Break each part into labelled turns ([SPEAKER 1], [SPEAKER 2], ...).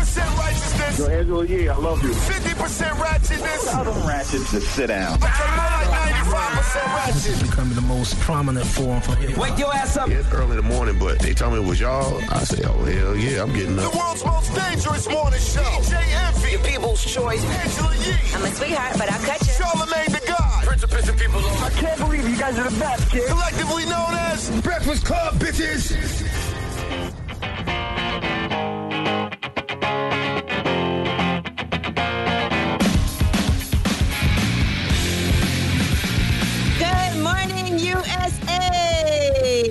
[SPEAKER 1] 50% righteousness.
[SPEAKER 2] Yo, Angela Yee, I love you.
[SPEAKER 1] 50% ratchetness.
[SPEAKER 2] Tell them ratchets to sit down.
[SPEAKER 1] But you're more like 95% ratchet.
[SPEAKER 3] becoming the most prominent form for hip
[SPEAKER 4] Wake your ass up.
[SPEAKER 5] It's early in the morning, but they told me it was y'all. I said, oh, hell yeah, I'm getting up.
[SPEAKER 1] The world's most dangerous morning show. DJ Envy.
[SPEAKER 4] Your people's choice.
[SPEAKER 1] Angela Yee.
[SPEAKER 6] I'm a sweetheart, but I'll cut you.
[SPEAKER 1] Charlemagne the God.
[SPEAKER 4] Prince of pissing people off.
[SPEAKER 2] I can't believe you guys are the best, kid.
[SPEAKER 1] Collectively known as
[SPEAKER 5] Breakfast Club, bitches.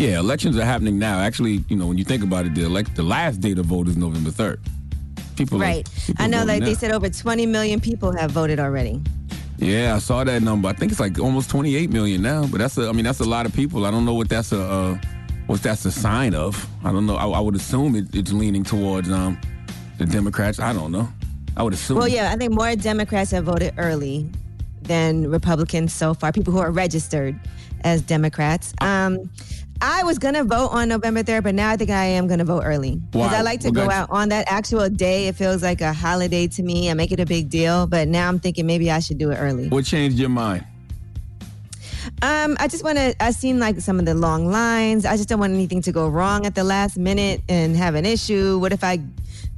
[SPEAKER 7] yeah, elections are happening now. Actually, you know, when you think about it, the elect the last day to vote is November 3rd. People are-
[SPEAKER 6] Right.
[SPEAKER 7] people
[SPEAKER 6] I know, like they said, over 20 million people have voted already.
[SPEAKER 7] Yeah, I saw that number. I think it's like almost 28 million now. But that's a, I mean, that's a lot of people. I don't know what that's a, uh, what that's a sign of. I don't know. I, I would assume it, it's leaning towards um, the Democrats. I don't know. I would assume.
[SPEAKER 6] Well, yeah, I think more Democrats have voted early than Republicans so far, people who are registered as Democrats. Um, I was to vote on November 3rd, but now I think I am to vote early. Because? I like to go out on that actual day. It feels like a holiday to me. I make it a big deal, but now I'm thinking maybe I should do it early.
[SPEAKER 7] What changed your mind?
[SPEAKER 6] Um, I just want to. I seen like some of the long lines. I just don't want anything to go wrong at the last minute and have an issue. What if I,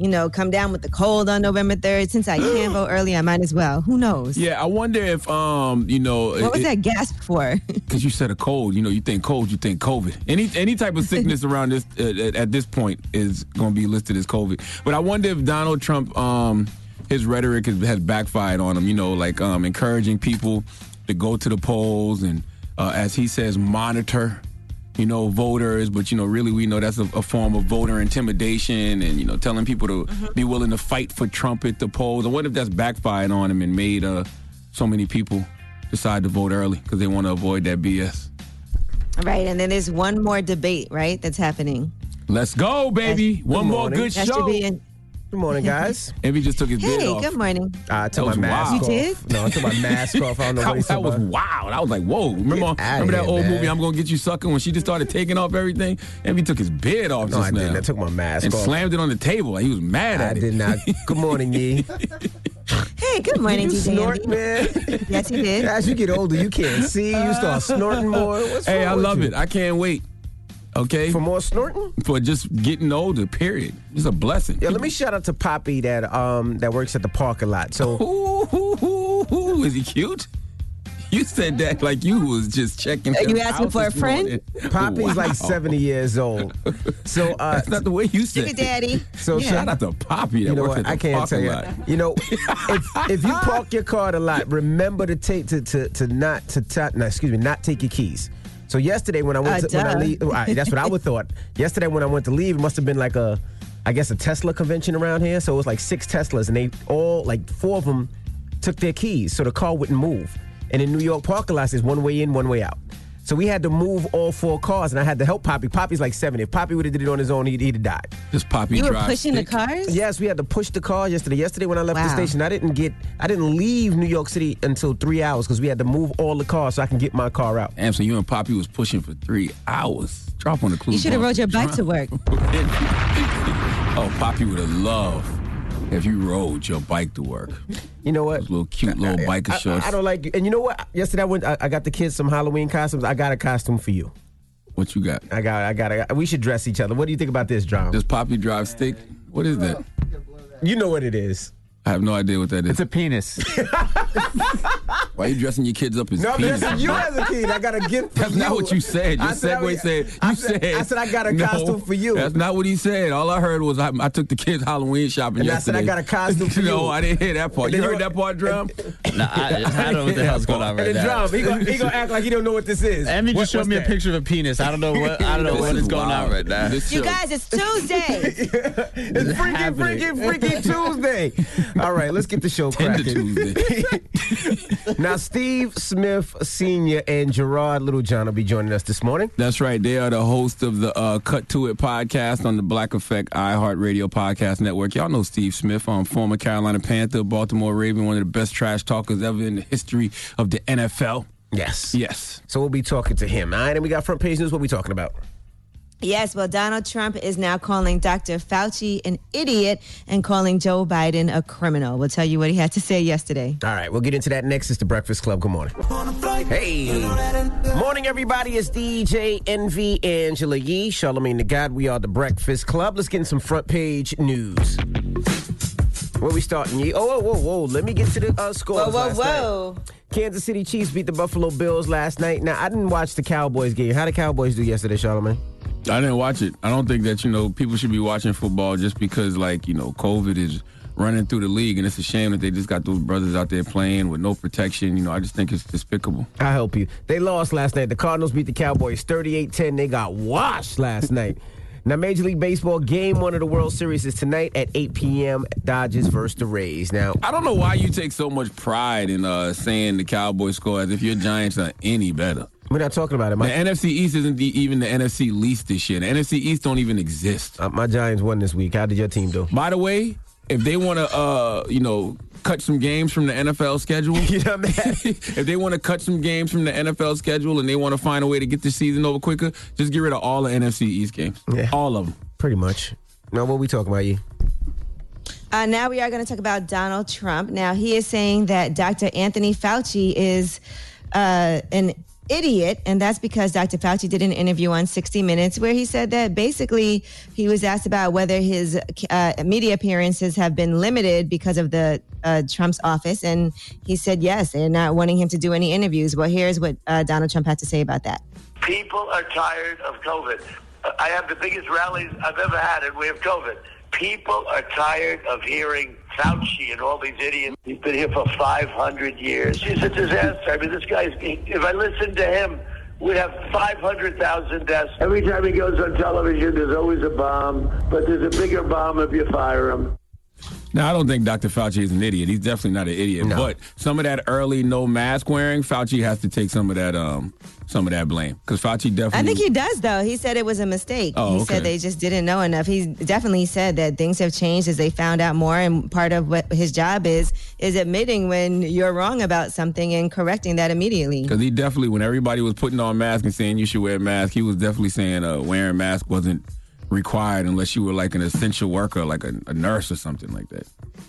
[SPEAKER 6] you know, come down with the cold on November third? Since I can't vote early, I might as well. Who knows?
[SPEAKER 7] Yeah, I wonder if um, you know,
[SPEAKER 6] What was that gasp for?
[SPEAKER 7] Because you said a cold. You know, you think cold, you think COVID. Any any type of sickness around this uh, at, at this point is going to be listed as COVID. But I wonder if Donald Trump, um, his rhetoric has, has backfired on him. You know, like um, encouraging people to go to the polls and, uh, as he says, monitor. You know, voters, but you know, really, we know that's a, a form of voter intimidation, and you know, telling people to be willing to fight for Trump at the polls. And what if that's backfired on him and made uh, so many people decide to vote early because they want to avoid that BS?
[SPEAKER 6] right, and then there's one more debate, right? That's happening.
[SPEAKER 7] Let's go, baby. One more
[SPEAKER 8] morning.
[SPEAKER 7] good
[SPEAKER 6] That
[SPEAKER 7] show.
[SPEAKER 6] should be in.
[SPEAKER 8] Good morning, guys.
[SPEAKER 7] and he just took his bid
[SPEAKER 6] Hey,
[SPEAKER 7] off.
[SPEAKER 6] good morning.
[SPEAKER 8] Ah, I took my mask
[SPEAKER 7] wild.
[SPEAKER 8] off.
[SPEAKER 6] You did?
[SPEAKER 8] No, I took my mask off. I don't know
[SPEAKER 7] That,
[SPEAKER 8] what he's
[SPEAKER 7] that was
[SPEAKER 8] about.
[SPEAKER 7] wild. I was like, whoa. Remember, remember that
[SPEAKER 8] here,
[SPEAKER 7] old
[SPEAKER 8] man.
[SPEAKER 7] movie, I'm Going to Get You Sucka, when she just started taking off everything? And he took his bid off
[SPEAKER 8] No,
[SPEAKER 7] just
[SPEAKER 8] I
[SPEAKER 7] now.
[SPEAKER 8] didn't. I took my mask
[SPEAKER 7] and
[SPEAKER 8] off.
[SPEAKER 7] slammed it on the table. Like he was mad
[SPEAKER 8] I
[SPEAKER 7] at it.
[SPEAKER 8] did not. Good morning, Yee.
[SPEAKER 6] Hey, good morning,
[SPEAKER 8] you
[SPEAKER 6] DJ.
[SPEAKER 8] snort,
[SPEAKER 6] Andy.
[SPEAKER 8] man.
[SPEAKER 6] Yes, he did.
[SPEAKER 8] As you get older, you can't see. You start snorting more. What's
[SPEAKER 7] Hey,
[SPEAKER 8] wrong
[SPEAKER 7] I
[SPEAKER 8] with
[SPEAKER 7] love
[SPEAKER 8] you?
[SPEAKER 7] it. I can't wait. Okay?
[SPEAKER 8] For
[SPEAKER 7] For,
[SPEAKER 8] more snorting?
[SPEAKER 7] For just getting older, period. It's a blessing.
[SPEAKER 8] Yeah, let me shout out to Poppy that um that works at the park a lot. So
[SPEAKER 7] Ooh, ooh, ooh, ooh. Is he cute? You said that like you was just checking.
[SPEAKER 6] Are you
[SPEAKER 7] him
[SPEAKER 6] asking for a friend?
[SPEAKER 7] morning.
[SPEAKER 8] Poppy's
[SPEAKER 7] Wow.
[SPEAKER 8] like 70 years old. So uh
[SPEAKER 7] That's not the way you said
[SPEAKER 6] Sugar
[SPEAKER 7] it.
[SPEAKER 6] daddy.
[SPEAKER 8] so
[SPEAKER 6] Yeah.
[SPEAKER 7] Shout out to Poppy that
[SPEAKER 8] you know
[SPEAKER 7] works
[SPEAKER 8] what?
[SPEAKER 7] at the
[SPEAKER 8] I can't tell
[SPEAKER 7] parking
[SPEAKER 8] you.
[SPEAKER 7] lot.
[SPEAKER 8] You know, if, if you park your car a lot, remember to take to to, to not to ta- no, excuse me, not take your keys. So yesterday when I went
[SPEAKER 6] Uh,
[SPEAKER 8] to when I leave, right, that's what I would thought. Yesterday when I went to leave, it must have been like a, I guess a Tesla convention around here. So it was like six Teslas, and they all like four of them took their keys, so the car wouldn't move. And in New York parking lots, there's one way in, one way out. So we had to move all four cars, and I had to help Poppy. Poppy's like seven. If Poppy would have did it on his own, he'd, he'd have died.
[SPEAKER 7] Just Poppy
[SPEAKER 6] You were
[SPEAKER 7] drive
[SPEAKER 6] pushing the cars?
[SPEAKER 8] Yes, we had to push the car yesterday. Yesterday when I left the station, I didn't get, I didn't leave New York City until three hours because we had to move all the cars so I can get my car out.
[SPEAKER 7] Damn, so you and Poppy was pushing for three hours. Drop on the clue.
[SPEAKER 6] You should have rode your bike to work.
[SPEAKER 7] oh, Poppy would have loved if you rode your bike to work.
[SPEAKER 8] You know what?
[SPEAKER 7] Those little cute little biker
[SPEAKER 8] I,
[SPEAKER 7] shorts.
[SPEAKER 8] I, I don't like, and you know what? Yesterday I went, I, I got the kids some Halloween costumes. I got a costume for you.
[SPEAKER 7] what you got?
[SPEAKER 8] I got, I got, a, we should dress each other. What do you think about this, John?
[SPEAKER 7] Does Poppy drive stick? What is that?
[SPEAKER 8] You know what it is.
[SPEAKER 7] I have no idea what that is.
[SPEAKER 9] It's a penis.
[SPEAKER 8] Wow,
[SPEAKER 7] Why you dressing your kids up as
[SPEAKER 8] No,
[SPEAKER 7] penis?
[SPEAKER 8] that's you as a kid. I got a gift for
[SPEAKER 7] That's
[SPEAKER 8] you.
[SPEAKER 7] not what you said. Your
[SPEAKER 8] I said I
[SPEAKER 7] segue
[SPEAKER 8] would-
[SPEAKER 7] said, you
[SPEAKER 8] I
[SPEAKER 7] said,
[SPEAKER 8] I said I got a
[SPEAKER 7] No,
[SPEAKER 8] costume for you.
[SPEAKER 7] That's not what he said. All I heard was I, I took the kids Halloween shopping
[SPEAKER 8] And I said. I got a costume for
[SPEAKER 7] no. I didn't hear that part. You heard that part, drum?
[SPEAKER 4] Nah, I, I don't know what the hell's going on right
[SPEAKER 8] and then
[SPEAKER 4] now.
[SPEAKER 8] drum. He gonna, he gonna act like he don't know what this is.
[SPEAKER 4] Envy
[SPEAKER 8] What-
[SPEAKER 4] just showed
[SPEAKER 8] what's
[SPEAKER 4] me a picture of a penis. I don't know what I don't know what is going on right now.
[SPEAKER 6] You guys, it's Tuesday.
[SPEAKER 8] It's freaking,
[SPEAKER 4] freaking,
[SPEAKER 8] freaky, freaky Tuesday. All right, let's get the show
[SPEAKER 7] Tender
[SPEAKER 8] cracking. Now, Steve Smith Sr. and Gerard Littlejohn will be joining us this morning.
[SPEAKER 7] That's right. They are the host of the uh, Cut to It podcast on the Black Effect iHeartRadio podcast network. Y'all know Steve Smith, um, former Carolina Panther, Baltimore Raven, one of the best trash talkers ever in the history of the NFL.
[SPEAKER 8] Yes.
[SPEAKER 7] Yes.
[SPEAKER 8] So we'll be talking to him. All right, and we got front page news. What we talking about?
[SPEAKER 6] Yes, well, Donald Trump is now calling Dr. Fauci an idiot and calling Joe Biden a criminal. We'll tell you what he had to say yesterday.
[SPEAKER 8] All right, we'll get into that next. It's the Breakfast Club. Good morning. Hey. Morning, everybody. It's DJ Envy Angela Yee, Charlemagne the God. We are the Breakfast Club. Let's get in some front page news. Where we starting, Yee? Oh, whoa, whoa, whoa. Let me get to the uh, scores.
[SPEAKER 6] Whoa, whoa,
[SPEAKER 8] last night.
[SPEAKER 6] whoa.
[SPEAKER 8] Kansas City Chiefs beat the Buffalo Bills last night. Now, I didn't watch the Cowboys game. How the Cowboys do yesterday, Charlemagne?
[SPEAKER 7] I didn't watch it. I don't think that, you know, people should be watching football just because, like, you know, COVID is running through the league. And it's a shame that they just got those brothers out there playing with no protection. You know, I just think it's despicable.
[SPEAKER 8] I'll help you. They lost last night. The Cardinals beat the Cowboys 38-10. They got washed last night. Now, Major League Baseball game one of the World Series is tonight at 8 p.m. Dodgers versus the Rays. Now,
[SPEAKER 7] I don't know why you take so much pride in uh, saying the Cowboys score as if your Giants are any better.
[SPEAKER 8] We're not talking about it.
[SPEAKER 7] The NFC East isn't the, even the NFC least this year. The NFC East don't even exist.
[SPEAKER 8] uh, my Giants won this week. How did your team do?
[SPEAKER 7] By the way, if they want to, uh, you know, cut some games from the NFL schedule,
[SPEAKER 8] You know what I mean?
[SPEAKER 7] if they want to cut some games from the NFL schedule and they want to find a way to get the season over quicker, just get rid of all the NFC East games.
[SPEAKER 8] Yeah.
[SPEAKER 7] All of them.
[SPEAKER 8] Pretty much. Now, what we talking about, you?
[SPEAKER 6] Uh, now we are going to talk about Donald Trump. Now he is saying that Dr. Anthony Fauci is uh, an idiot, and that's because Dr. Fauci did an interview on 60 Minutes where he said that basically he was asked about whether his uh, media appearances have been limited because of the uh, Trump's office, and he said yes, they're not wanting him to do any interviews. Well, here's what uh, Donald Trump had to say about that.
[SPEAKER 9] People are tired of COVID. I have the biggest rallies I've ever had, and we have COVID. People are tired of hearing Fauci and all these idiots. He's been here for 500 years. He's a disaster. I mean, this guy's, if I listen to him, we'd have 500,000 deaths. Every time he goes on television, there's always a bomb, but there's a bigger bomb if you fire him.
[SPEAKER 7] Now, I don't think Dr. Fauci is an idiot. He's definitely not an idiot.
[SPEAKER 8] No.
[SPEAKER 7] But some of that early no mask wearing, Fauci has to take some of that um some of that blame because Fauci definitely.
[SPEAKER 6] I think he does, though. He said it was a mistake.
[SPEAKER 7] Oh,
[SPEAKER 6] he
[SPEAKER 7] okay.
[SPEAKER 6] said they just didn't know enough. He definitely said that things have changed as they found out more, and part of what his job is is admitting when you're wrong about something and correcting that immediately.
[SPEAKER 7] Because he definitely, when everybody was putting on masks and saying you should wear a mask, he was definitely saying uh, wearing a mask wasn't required unless you were like an essential worker, like a, a nurse or something like that.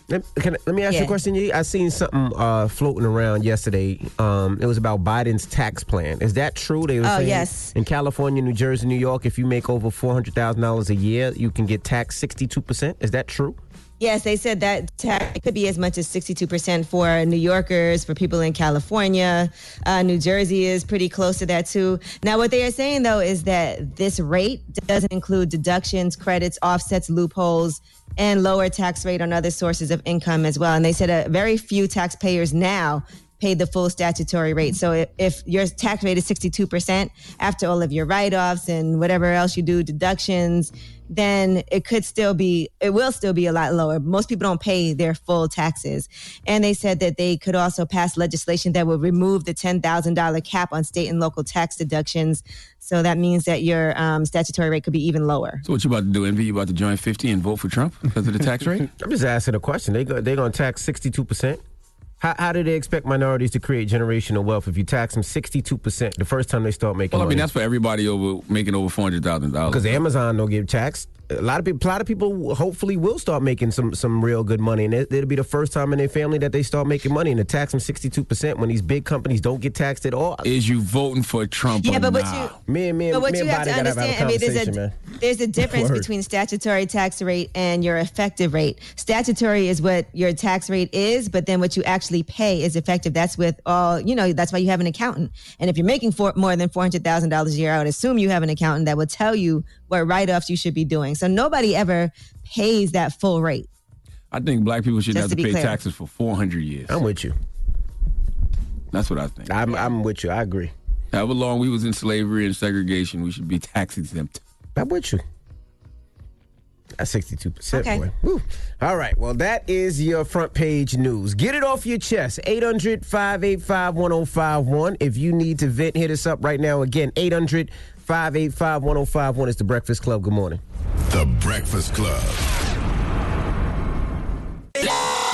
[SPEAKER 8] Let, can, let me ask you a question. I seen something uh, floating around yesterday. Um, it was about Biden's tax plan. Is that true? They were
[SPEAKER 6] Oh,
[SPEAKER 8] saying
[SPEAKER 6] yes.
[SPEAKER 8] In California, New Jersey, New York, if you make over four hundred thousand dollars a year, you can get taxed sixty two percent. Is that true?
[SPEAKER 6] Yes, they said that tax could be as much as 62% for New Yorkers, for people in California. Uh, New Jersey is pretty close to that too. Now, what they are saying though is that this rate doesn't include deductions, credits, offsets, loopholes, and lower tax rate on other sources of income as well. And they said uh, very few taxpayers now pay the full statutory rate. So if, if your tax rate is 62% after all of your write-offs and whatever else you do, deductions, then it could still be, it will still be a lot lower. Most people don't pay their full taxes. And they said that they could also pass legislation that would remove the $10,000 cap on state and local tax deductions. So that means that your um, statutory rate could be even lower.
[SPEAKER 7] So what you about to do, Envy? You about to join 50 and vote for Trump because of the tax rate?
[SPEAKER 8] I'm just asking a question. They go, they're going to tax sixty two percent. How, how do they expect minorities to create generational wealth if you tax them sixty two percent the first time they start making
[SPEAKER 7] Well, I mean,
[SPEAKER 8] money?
[SPEAKER 7] that's for everybody over making over $400,000.
[SPEAKER 8] because Amazon don't get taxed. A lot of people, a lot of people, hopefully, will start making some some real good money, and it, it'll be the first time in their family that they start making money. And to tax them sixty two percent when these big companies don't get taxed at all.
[SPEAKER 7] Is you voting for Trump
[SPEAKER 6] Yeah,
[SPEAKER 7] or
[SPEAKER 6] but what
[SPEAKER 7] not?
[SPEAKER 6] you
[SPEAKER 8] Me and me
[SPEAKER 6] But what
[SPEAKER 8] me
[SPEAKER 6] you
[SPEAKER 8] and
[SPEAKER 6] have to
[SPEAKER 8] Biden gotta have
[SPEAKER 6] understand, I mean, there's a
[SPEAKER 8] man.
[SPEAKER 6] there's a difference
[SPEAKER 8] Word.
[SPEAKER 6] between statutory tax rate and your effective rate. Statutory is what your tax rate is, but then what you actually pay is effective. That's with all you know. That's why you have an accountant. And if you're making for, more than four hundred thousand dollars a year, I would assume you have an accountant that will tell you what write-offs you should be doing. So nobody ever pays that full rate.
[SPEAKER 7] I think black people shouldn't
[SPEAKER 6] Just
[SPEAKER 7] have to,
[SPEAKER 6] to
[SPEAKER 7] pay
[SPEAKER 6] clear.
[SPEAKER 7] taxes for 400 years.
[SPEAKER 8] I'm with you.
[SPEAKER 7] That's what I think.
[SPEAKER 8] I'm I'm with you. I agree.
[SPEAKER 7] However long we was in slavery and segregation, we should be tax exempt.
[SPEAKER 8] I'm with you. That's 62%,
[SPEAKER 6] Okay.
[SPEAKER 8] boy. Whew. All right. Well, that is your front page news. Get it off your chest. 800 585 1051. If you need to vent, hit us up right now. Again, 800 585 1051 is the Breakfast Club. Good morning.
[SPEAKER 1] The Breakfast Club.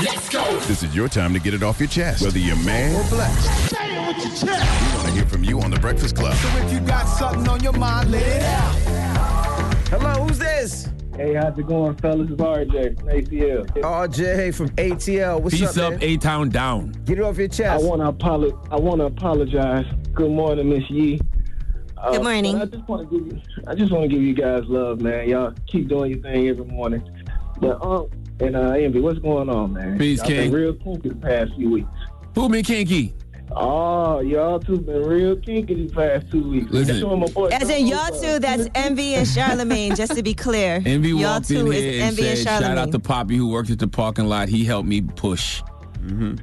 [SPEAKER 1] Let's go. This is your time to get it off your chest, whether you're mad or blessed. Say it with your chest. We want to hear from you on the Breakfast Club.
[SPEAKER 10] So if you got something on your mind, let it out.
[SPEAKER 8] Hello, who's this?
[SPEAKER 2] Hey, how's it going, fellas? It's RJ from ATL.
[SPEAKER 8] RJ from ATL. What's
[SPEAKER 7] Peace
[SPEAKER 8] up,
[SPEAKER 7] up. A Town down.
[SPEAKER 8] Get it off your chest.
[SPEAKER 2] I
[SPEAKER 8] chest.
[SPEAKER 2] want to apolo- I want to apologize. Good morning, Miss Yee. Uh,
[SPEAKER 6] Good morning.
[SPEAKER 2] I just want to give you, I just want to give you guys love, man. Y'all keep doing your thing every morning. But um, and uh, Envy, what's going on, man?
[SPEAKER 7] Peace,
[SPEAKER 2] Y'all
[SPEAKER 7] King.
[SPEAKER 2] Been real kinky the past few weeks.
[SPEAKER 7] Who me kinky?
[SPEAKER 2] Oh, y'all two been real kinky these past two weeks.
[SPEAKER 7] Listen.
[SPEAKER 2] Just my boy
[SPEAKER 6] As in y'all two, that's Envy and Charlemagne. Just to be clear,
[SPEAKER 7] Envy
[SPEAKER 6] y'all
[SPEAKER 7] walked
[SPEAKER 6] two
[SPEAKER 7] in
[SPEAKER 6] is
[SPEAKER 7] here and
[SPEAKER 6] Envy and
[SPEAKER 7] said,
[SPEAKER 6] Charlemagne.
[SPEAKER 7] shout out to Poppy who worked at the parking lot. He helped me push. hmm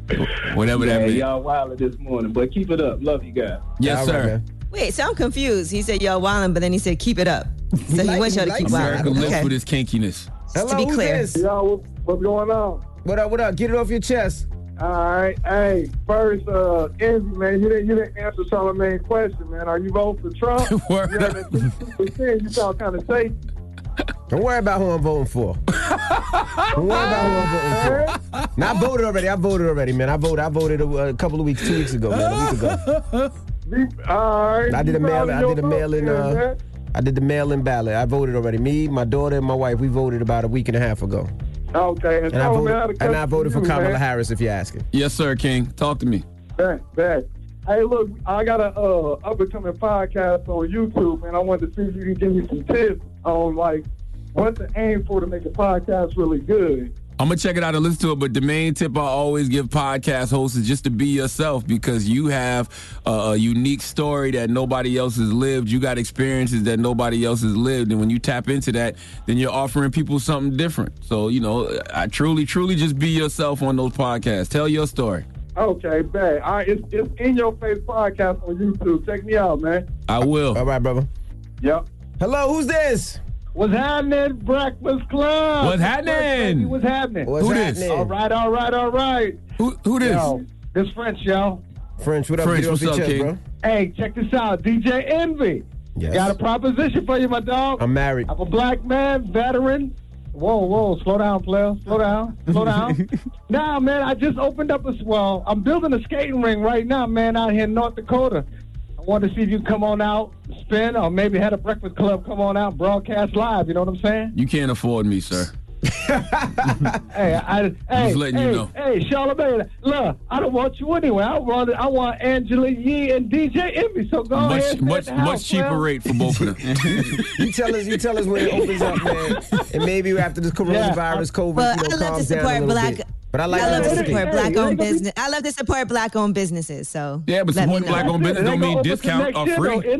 [SPEAKER 7] Whatever
[SPEAKER 2] Yeah,
[SPEAKER 7] that means.
[SPEAKER 2] y'all wild this morning, but keep it up. Love you guys.
[SPEAKER 7] Yes,
[SPEAKER 8] All right,
[SPEAKER 7] sir.
[SPEAKER 8] man.
[SPEAKER 6] Wait, so I'm confused. He said y'all wildin', but then he said keep it up. So he
[SPEAKER 8] like-
[SPEAKER 6] wants y'all to keep
[SPEAKER 8] likes it.
[SPEAKER 6] wildin'.
[SPEAKER 7] America lives
[SPEAKER 6] Okay.
[SPEAKER 7] with his kinkiness.
[SPEAKER 8] Hello,
[SPEAKER 6] to be
[SPEAKER 8] who's
[SPEAKER 6] clear.
[SPEAKER 8] this?
[SPEAKER 2] Y'all, what, what's going on?
[SPEAKER 8] What up, what up? Get it off your chest.
[SPEAKER 2] All right. Hey, first, uh, Envy, man, you didn't, you didn't answer Charlamagne's question, man. Are you voting for Trump?
[SPEAKER 7] Word
[SPEAKER 2] you, that you sound kind of safe.
[SPEAKER 8] Don't worry about who I'm voting for. Don't worry about who I'm voting for. Now, I voted already. I voted already, man. I voted. I voted a, a couple of weeks, two weeks ago, man. A week ago.
[SPEAKER 2] Be- All right.
[SPEAKER 8] I did a mail.
[SPEAKER 2] of
[SPEAKER 8] I did a mail in. Uh. I did the mail in ballot. I voted already. Me, my daughter, and my wife. We voted about a week and a half ago.
[SPEAKER 2] Okay. And,
[SPEAKER 8] And I
[SPEAKER 2] tell me how
[SPEAKER 8] voted. And I voted for
[SPEAKER 2] you,
[SPEAKER 8] Kamala
[SPEAKER 2] man.
[SPEAKER 8] Harris. If you ask it.
[SPEAKER 7] Yes, sir, King. Talk to me.
[SPEAKER 2] Bet, bet. Hey, look, I got a uh, up and coming podcast on YouTube, and I wanted to see if you can give me some tips on like what to aim for to make a podcast really good.
[SPEAKER 7] I'm gonna check it out and listen to it. But the main tip I always give podcast hosts is just to be yourself because you have a, a unique story that nobody else has lived. You got experiences that nobody else has lived, and when you tap into that, then you're offering people something different. So you know, I truly, truly just be yourself on those podcasts. Tell your story.
[SPEAKER 2] Okay, bet. All right, it's, it's in your face podcast on YouTube. Check me out, man.
[SPEAKER 7] I will.
[SPEAKER 8] All right, brother.
[SPEAKER 2] Yep.
[SPEAKER 8] Hello, who's this?
[SPEAKER 2] What's happening, Breakfast Club?
[SPEAKER 7] What's happening?
[SPEAKER 2] What's happening?
[SPEAKER 8] What's
[SPEAKER 7] Who this?
[SPEAKER 2] All right, all right, all right.
[SPEAKER 7] Who who this?
[SPEAKER 2] Yo, this French, yo.
[SPEAKER 8] French, what up?
[SPEAKER 7] French,
[SPEAKER 8] Get
[SPEAKER 7] what's up,
[SPEAKER 8] chest,
[SPEAKER 7] King?
[SPEAKER 8] bro.
[SPEAKER 2] Hey, check this out. DJ Envy.
[SPEAKER 8] Yes.
[SPEAKER 2] Got a proposition for you, my dog.
[SPEAKER 8] I'm married.
[SPEAKER 2] I'm a black man, veteran. Whoa, whoa, slow down, player. Slow down, slow down. nah, man, I just opened up a well. I'm building a skating ring right now, man, out here in North Dakota. I wanted to see if you can come on out, spin, or maybe had a breakfast club come on out, broadcast live. You know what I'm saying?
[SPEAKER 7] You can't afford me, sir.
[SPEAKER 2] Hey, I, hey,
[SPEAKER 7] letting you
[SPEAKER 2] hey,
[SPEAKER 7] know.
[SPEAKER 2] Hey, Charlamagne, look, I don't want you anyway. I want, I want Angela Yee and DJ Envy. So go
[SPEAKER 7] Much
[SPEAKER 2] ahead,
[SPEAKER 7] much
[SPEAKER 2] stay at the house,
[SPEAKER 7] cheaper
[SPEAKER 2] man.
[SPEAKER 7] rate for both of them.
[SPEAKER 8] You tell us. You tell us when it opens up, man. And maybe after this coronavirus, COVID,
[SPEAKER 6] Well,
[SPEAKER 8] you know,
[SPEAKER 6] I love to
[SPEAKER 8] calms down a
[SPEAKER 6] support
[SPEAKER 8] little
[SPEAKER 6] black.
[SPEAKER 8] bit. But I like
[SPEAKER 6] I love
[SPEAKER 8] the
[SPEAKER 6] to support
[SPEAKER 2] Hey,
[SPEAKER 6] black
[SPEAKER 2] it ain't
[SPEAKER 6] owned
[SPEAKER 2] gonna
[SPEAKER 6] business. I love to support black owned businesses. So
[SPEAKER 7] Yeah, but supporting black-owned business don't mean
[SPEAKER 2] gonna open till
[SPEAKER 7] discount
[SPEAKER 2] next
[SPEAKER 7] or
[SPEAKER 2] year,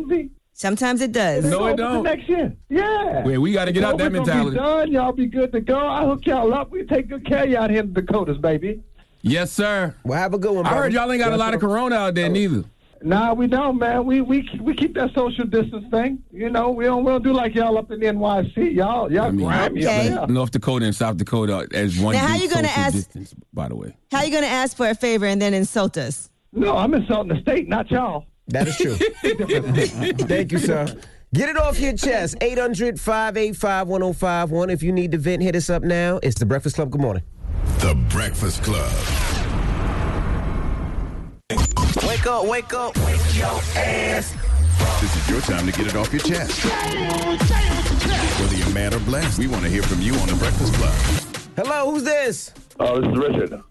[SPEAKER 7] free.
[SPEAKER 2] Though, Envy.
[SPEAKER 6] Sometimes it does.
[SPEAKER 7] No, it don't.
[SPEAKER 2] Next year. Yeah.
[SPEAKER 7] Wait, we got to get out that mentality.
[SPEAKER 2] Be done. Y'all be good to go. I hook y'all up. We take good care of y'all out here in the Dakotas, baby.
[SPEAKER 7] Yes, sir.
[SPEAKER 8] Well, have a good one.
[SPEAKER 7] I heard y'all ain't got a lot of corona out there neither.
[SPEAKER 2] Nah, we don't, man. We we we keep that social distance thing. You know, we don't we don't do like y'all up in the NYC. Y'all y'all
[SPEAKER 7] I mean,
[SPEAKER 2] grimy
[SPEAKER 6] Okay.
[SPEAKER 2] up there.
[SPEAKER 7] North Dakota and South Dakota as one.
[SPEAKER 6] Now, how
[SPEAKER 7] big
[SPEAKER 6] you gonna ask-
[SPEAKER 7] Distance, by the way.
[SPEAKER 6] How you gonna ask for a favor and then insult us?
[SPEAKER 2] No, I'm insulting the state, not y'all.
[SPEAKER 8] That is true. Thank you, sir. Get it off your chest. 800 585 1051. If you need to vent, hit us up now. It's The Breakfast Club. Good morning.
[SPEAKER 1] The Breakfast Club.
[SPEAKER 10] Wake up, wake up. Wake your ass.
[SPEAKER 1] This is your time to get it off your chest. Whether you're mad or blessed, we want to hear from you on The Breakfast Club.
[SPEAKER 8] Hello, who's this?
[SPEAKER 11] Oh, this is Richard.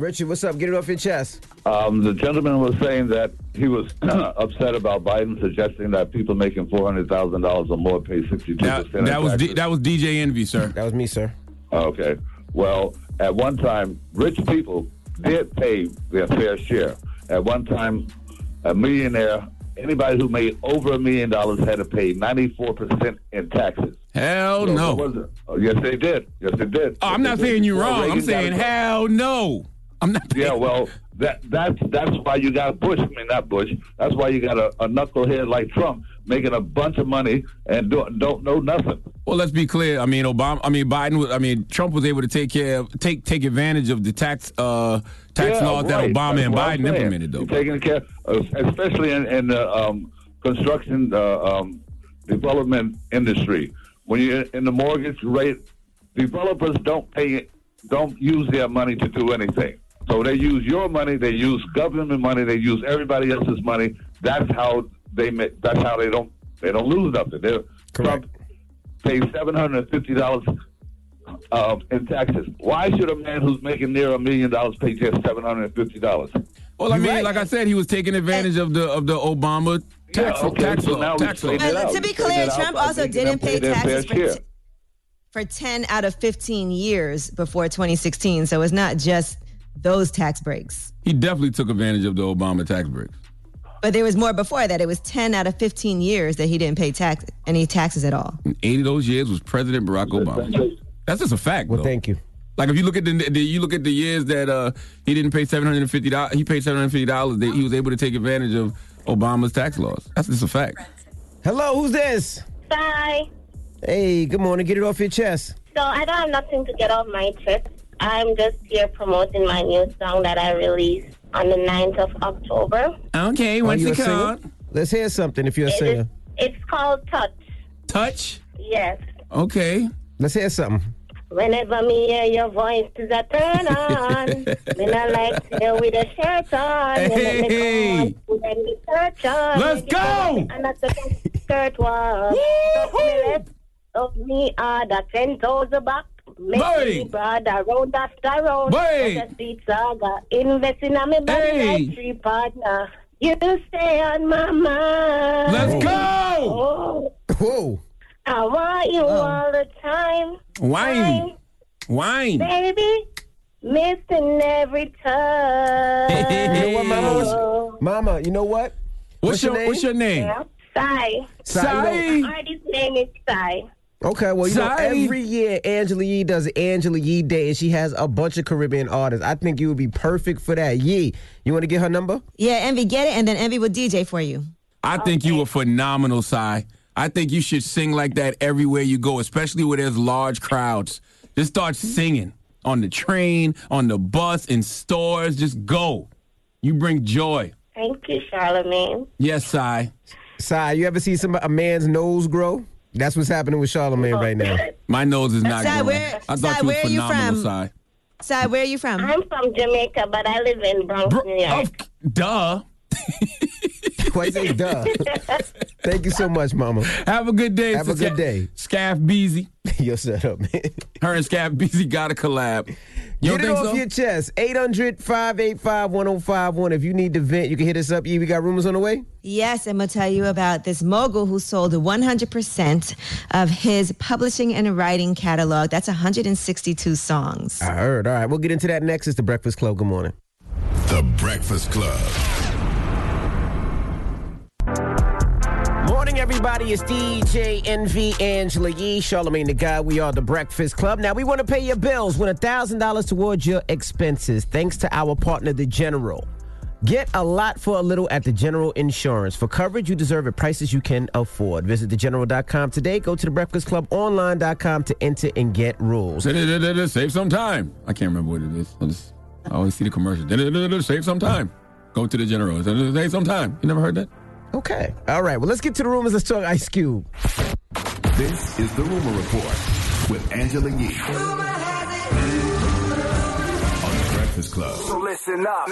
[SPEAKER 8] Richard, what's up? Get it off your chest.
[SPEAKER 11] Um, the gentleman was saying that he was upset about Biden suggesting that people making four hundred thousand dollars or more pay sixty two percent.
[SPEAKER 7] that was D, that was DJ Envy, sir.
[SPEAKER 8] That was me, sir.
[SPEAKER 11] Okay. Well, at one time, rich people did pay their fair share. At one time, a millionaire, anybody who made over a million dollars had to pay 94% in taxes.
[SPEAKER 7] Hell
[SPEAKER 11] So
[SPEAKER 7] no.
[SPEAKER 11] wasn't- oh, yes, they did. Yes, they did.
[SPEAKER 7] Oh, I'm
[SPEAKER 11] Yes,
[SPEAKER 7] not
[SPEAKER 11] they did.
[SPEAKER 7] saying you're
[SPEAKER 11] Well,
[SPEAKER 7] wrong. I'm saying hell no. I'm not.
[SPEAKER 11] Yeah, well, that that's that's why you got Bush. I mean, not Bush. That's why you got a, a knucklehead like Trump making a bunch of money and do, don't know nothing.
[SPEAKER 7] Well, let's be clear. I mean, Obama. I mean, Biden. I mean, Trump was able to take care of take take advantage of the tax uh, tax
[SPEAKER 11] Yeah,
[SPEAKER 7] laws that. Obama
[SPEAKER 11] That's
[SPEAKER 7] and Biden implemented, though.
[SPEAKER 11] You're taking care, uh, especially in, in the um, construction uh, um, development industry. When you're in the mortgage rate, developers don't pay, don't use their money to do anything. So they use your money, they use government money, they use everybody else's money. That's how they make. That's how they don't they don't lose nothing. They're, Trump pays seven hundred and fifty dollars uh, in taxes. Why should a man who's making near a million dollars pay just seven hundred and fifty dollars?
[SPEAKER 7] Well, I mean, like I said, he was taking advantage of the of the Obama tax
[SPEAKER 11] Yeah, okay,
[SPEAKER 7] tax
[SPEAKER 11] so
[SPEAKER 7] law.
[SPEAKER 11] now
[SPEAKER 7] tax law.
[SPEAKER 11] straighten it
[SPEAKER 6] But
[SPEAKER 11] out.
[SPEAKER 6] to be clear,
[SPEAKER 11] it out
[SPEAKER 6] Trump also didn't pay
[SPEAKER 11] their
[SPEAKER 6] taxes for, t- for 10 out of 15 years before 2016. So it's not just those tax breaks.
[SPEAKER 7] He definitely took advantage of the Obama tax breaks.
[SPEAKER 6] But there was more before that. It was 10 out of 15 years that he didn't pay tax any taxes at all.
[SPEAKER 7] And Eight of those years was President Barack Obama. That's just a fact.
[SPEAKER 8] Well,
[SPEAKER 7] though.
[SPEAKER 8] thank you.
[SPEAKER 7] Like if you look at the, the you look at the years that uh, he didn't pay seven hundred and fifty dollars, he paid seven hundred and fifty dollars. He was able to take advantage of Obama's tax laws. That's just a fact.
[SPEAKER 8] Hello, who's this?
[SPEAKER 12] Bye.
[SPEAKER 8] Hey, good morning. Get it off your chest.
[SPEAKER 12] So I don't have nothing to get off my chest. I'm just here promoting my new song that I released on the 9th of October.
[SPEAKER 7] Okay, what's
[SPEAKER 8] you
[SPEAKER 7] it
[SPEAKER 8] a singer?
[SPEAKER 7] called?
[SPEAKER 8] Let's hear something if you're a
[SPEAKER 12] It is-
[SPEAKER 8] singer.
[SPEAKER 12] it's called Touch.
[SPEAKER 7] Touch.
[SPEAKER 12] Yes.
[SPEAKER 7] Okay.
[SPEAKER 8] Let's hear something.
[SPEAKER 12] Whenever me hear your voice, is a turn on. me I like to hear with a shirt on. You make me
[SPEAKER 7] Hey.
[SPEAKER 12] come on, put on the search on.
[SPEAKER 7] Let's
[SPEAKER 12] Make it
[SPEAKER 7] go.
[SPEAKER 12] And that's the skirt one. Of me left, of me ah, are the ten toes back. Make
[SPEAKER 7] Boy.
[SPEAKER 12] me broad around after round.
[SPEAKER 7] Boy.
[SPEAKER 12] Such a sweet saga. Investing on me body
[SPEAKER 7] Hey.
[SPEAKER 12] like tree partner. You stay on my mind.
[SPEAKER 7] Let's go.
[SPEAKER 12] Oh,
[SPEAKER 8] Whoa.
[SPEAKER 12] I want you oh. all the time.
[SPEAKER 7] Wine. Wine.
[SPEAKER 12] Baby, missing every time.
[SPEAKER 8] You know what, Mama? What's- oh. Mama, you know what?
[SPEAKER 7] What's, your, What's your name?
[SPEAKER 12] Yeah. Sai.
[SPEAKER 7] Sai.
[SPEAKER 12] Artist name is Sai.
[SPEAKER 8] Okay, well, you know,
[SPEAKER 7] Sai.
[SPEAKER 8] every year Angela Yee does Angela Yee Day, and she has a bunch of Caribbean artists. I think you would be perfect for that. Yee, you want to get her number?
[SPEAKER 6] Yeah, Envy, get it, and then Envy will DJ for you.
[SPEAKER 7] I think you were phenomenal, Cy. I think you should sing like that everywhere you go, especially where there's large crowds. Just start singing on the train, on the bus, in stores. Just go. You bring joy.
[SPEAKER 12] Thank you, Charlemagne.
[SPEAKER 7] Yes, Cy.
[SPEAKER 8] Sai, you ever see some a man's nose grow? That's what's happening with Charlemagne right now.
[SPEAKER 7] My nose is not
[SPEAKER 6] Cy,
[SPEAKER 7] growing.
[SPEAKER 6] where-
[SPEAKER 7] I thought
[SPEAKER 6] Cy,
[SPEAKER 7] you
[SPEAKER 6] where are you from?
[SPEAKER 7] Cy.
[SPEAKER 6] Sai, where are you from?
[SPEAKER 12] I'm from Jamaica, but I live in Bronx, New York.
[SPEAKER 7] Of, duh.
[SPEAKER 8] Why you duh? Thank you so much, Mama.
[SPEAKER 7] Have a good day.
[SPEAKER 8] Have a good
[SPEAKER 7] Sca-
[SPEAKER 8] day.
[SPEAKER 7] Scaff Beezy.
[SPEAKER 8] Yo, shut up, man.
[SPEAKER 7] Her and Scaff Beezy got a collab. You
[SPEAKER 8] Get
[SPEAKER 7] don't
[SPEAKER 8] it
[SPEAKER 7] think
[SPEAKER 8] off
[SPEAKER 7] so?
[SPEAKER 8] your chest. 800 585 1051. If you need to vent, you can hit us up. Yee, we got rumors on the way?
[SPEAKER 6] Yes, I'm going to tell you about this mogul who sold 100% of his publishing and writing catalog. That's 162 songs.
[SPEAKER 8] I heard. All right, we'll get into that next. It's the Breakfast Club. Good morning.
[SPEAKER 1] The Breakfast Club.
[SPEAKER 8] Everybody. It's DJ Envy Angela Yee, Charlemagne the Guy. We are the Breakfast Club. Now, we want to pay your bills. Win $1,000 towards your expenses thanks to our partner, The General. Get a lot for a little at The General Insurance. For coverage you deserve at prices you can afford. Visit thegeneral.com today. Go to the Breakfast Club online.com to enter and get rules.
[SPEAKER 7] Save some time. I can't remember what it is. I, just, I always see the commercial. Save some time. Go to the general. Save some time. You never heard that?
[SPEAKER 8] Okay. All right. Well, let's get to the rumors. Let's talk Ice Cube.
[SPEAKER 1] This is the Rumor Report with Angela Yee. On the Breakfast Club.
[SPEAKER 10] So listen up.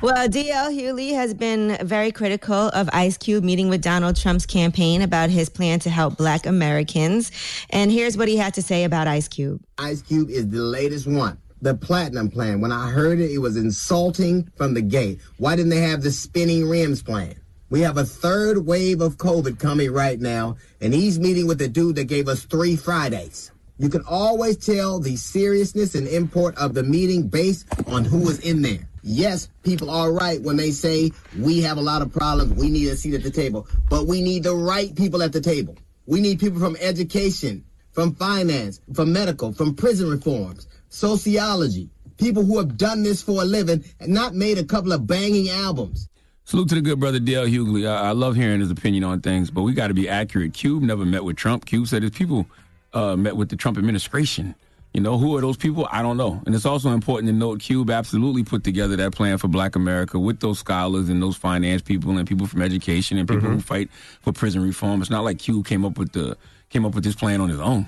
[SPEAKER 6] Well, DL Hughley has been very critical of Ice Cube meeting with Donald Trump's campaign about his plan to help black Americans. And here's what he had to say about Ice Cube.
[SPEAKER 13] Ice Cube is the latest one. The platinum plan. When I heard it, it was insulting from the gate. Why didn't they have the spinning rims plan? We have a third wave of COVID coming right now, and he's meeting with the dude that gave us three Fridays. You can always tell the seriousness and import of the meeting based on who was in there. Yes, people are right when they say we have a lot of problems. We need a seat at the table, but we need the right people at the table. We need people from education, from finance, from medical, from prison reforms, sociology, people who have done this for a living and not made a couple of banging albums.
[SPEAKER 7] Salute to the good brother Dale Hughley. I, I love hearing his opinion on things, but we got to be accurate. Cube never met with Trump. Cube said his people uh, met with the Trump administration. You know, who are those people? I don't know. And it's also important to note Cube absolutely put together that plan for black America with those scholars and those finance people and people from education and people
[SPEAKER 8] Mm-hmm.
[SPEAKER 7] who fight for prison reform. It's not like Cube came up with the came up with this plan on his own.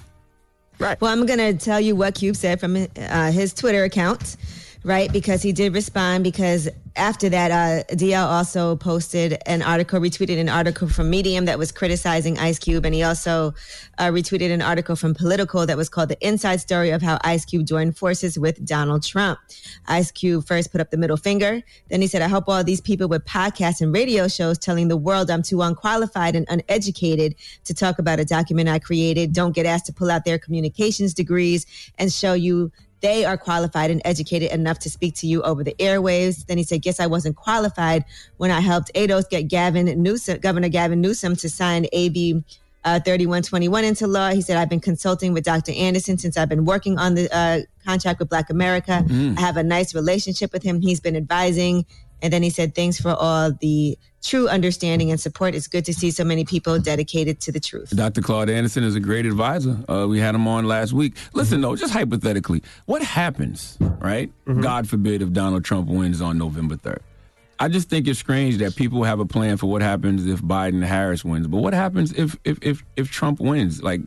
[SPEAKER 6] Well, I'm going to tell you what Cube said from uh, his Twitter account, right? Because he did respond. Because after that, uh, DL also posted an article, retweeted an article from Medium that was criticizing Ice Cube. And he also uh, retweeted an article from Politico that was called The Inside Story of How Ice Cube Joined Forces with Donald Trump. Ice Cube first put up the middle finger. Then he said, I hope all these people with podcasts and radio shows telling the world I'm too unqualified and uneducated to talk about a document I created don't get asked to pull out their communications degrees and show you they are qualified and educated enough to speak to you over the airwaves. Then he said, Guess I wasn't qualified when I helped ADOS get Gavin Newsom, Governor Gavin Newsom to sign AB uh, 3121 into law. He said, I've been consulting with Dr. Anderson since I've been working on the uh, contract with Black America.
[SPEAKER 14] Mm.
[SPEAKER 6] I have a nice relationship with him. He's been advising. And then he said, Thanks for all the true understanding and support. It's good to see so many people dedicated to the truth.
[SPEAKER 7] Dr. Claude Anderson is a great advisor. Uh, we had him on last week. Listen, though, just hypothetically, what happens, right? God forbid if Donald Trump wins on November 3rd. I just think it's strange that people have a plan for what happens if Biden and Harris wins. But what happens if if if, if Trump wins? Like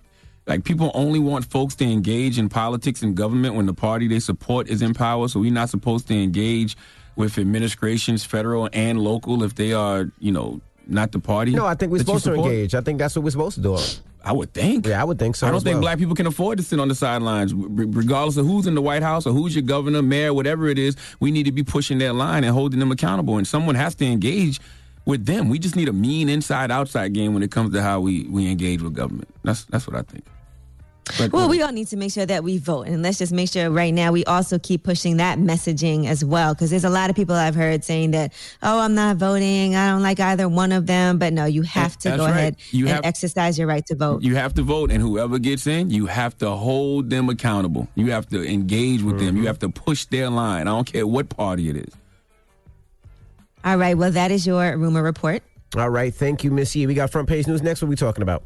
[SPEAKER 7] like people only want folks to engage in politics and government when the party they support is in power. So we're not supposed to engage with administrations, federal and local, if they are, you know, not the party.
[SPEAKER 8] No, I think we're supposed to engage. I think that's what we're supposed to do.
[SPEAKER 7] I would think.
[SPEAKER 8] Yeah, I would think so.
[SPEAKER 7] I don't think
[SPEAKER 8] well.
[SPEAKER 7] black people can afford to sit on the sidelines, regardless of who's in the White House or who's your governor, mayor, whatever it is. We need to be pushing that line and holding them accountable, and someone has to engage with them. We just need a mean inside-outside game when it comes to how we, we engage with government. That's that's what I think. But,
[SPEAKER 6] Well, we all need to make sure that we vote. And let's just make sure right now we also keep pushing that messaging as well. Because there's a lot of people I've heard saying that, oh, I'm not voting. I don't like either one of them. But no, you have to
[SPEAKER 7] That's
[SPEAKER 6] go
[SPEAKER 7] right.
[SPEAKER 6] ahead
[SPEAKER 7] You
[SPEAKER 6] and
[SPEAKER 7] have-
[SPEAKER 6] exercise your right to vote.
[SPEAKER 7] You have to vote, and whoever gets in, you have to hold them accountable. You have to engage with them. You mm-hmm. have to push their line. I don't care what party it is.
[SPEAKER 6] All right. Well, that is your rumor report.
[SPEAKER 8] All right, thank you, Miss Yee. We got front page news next. What are we talking about?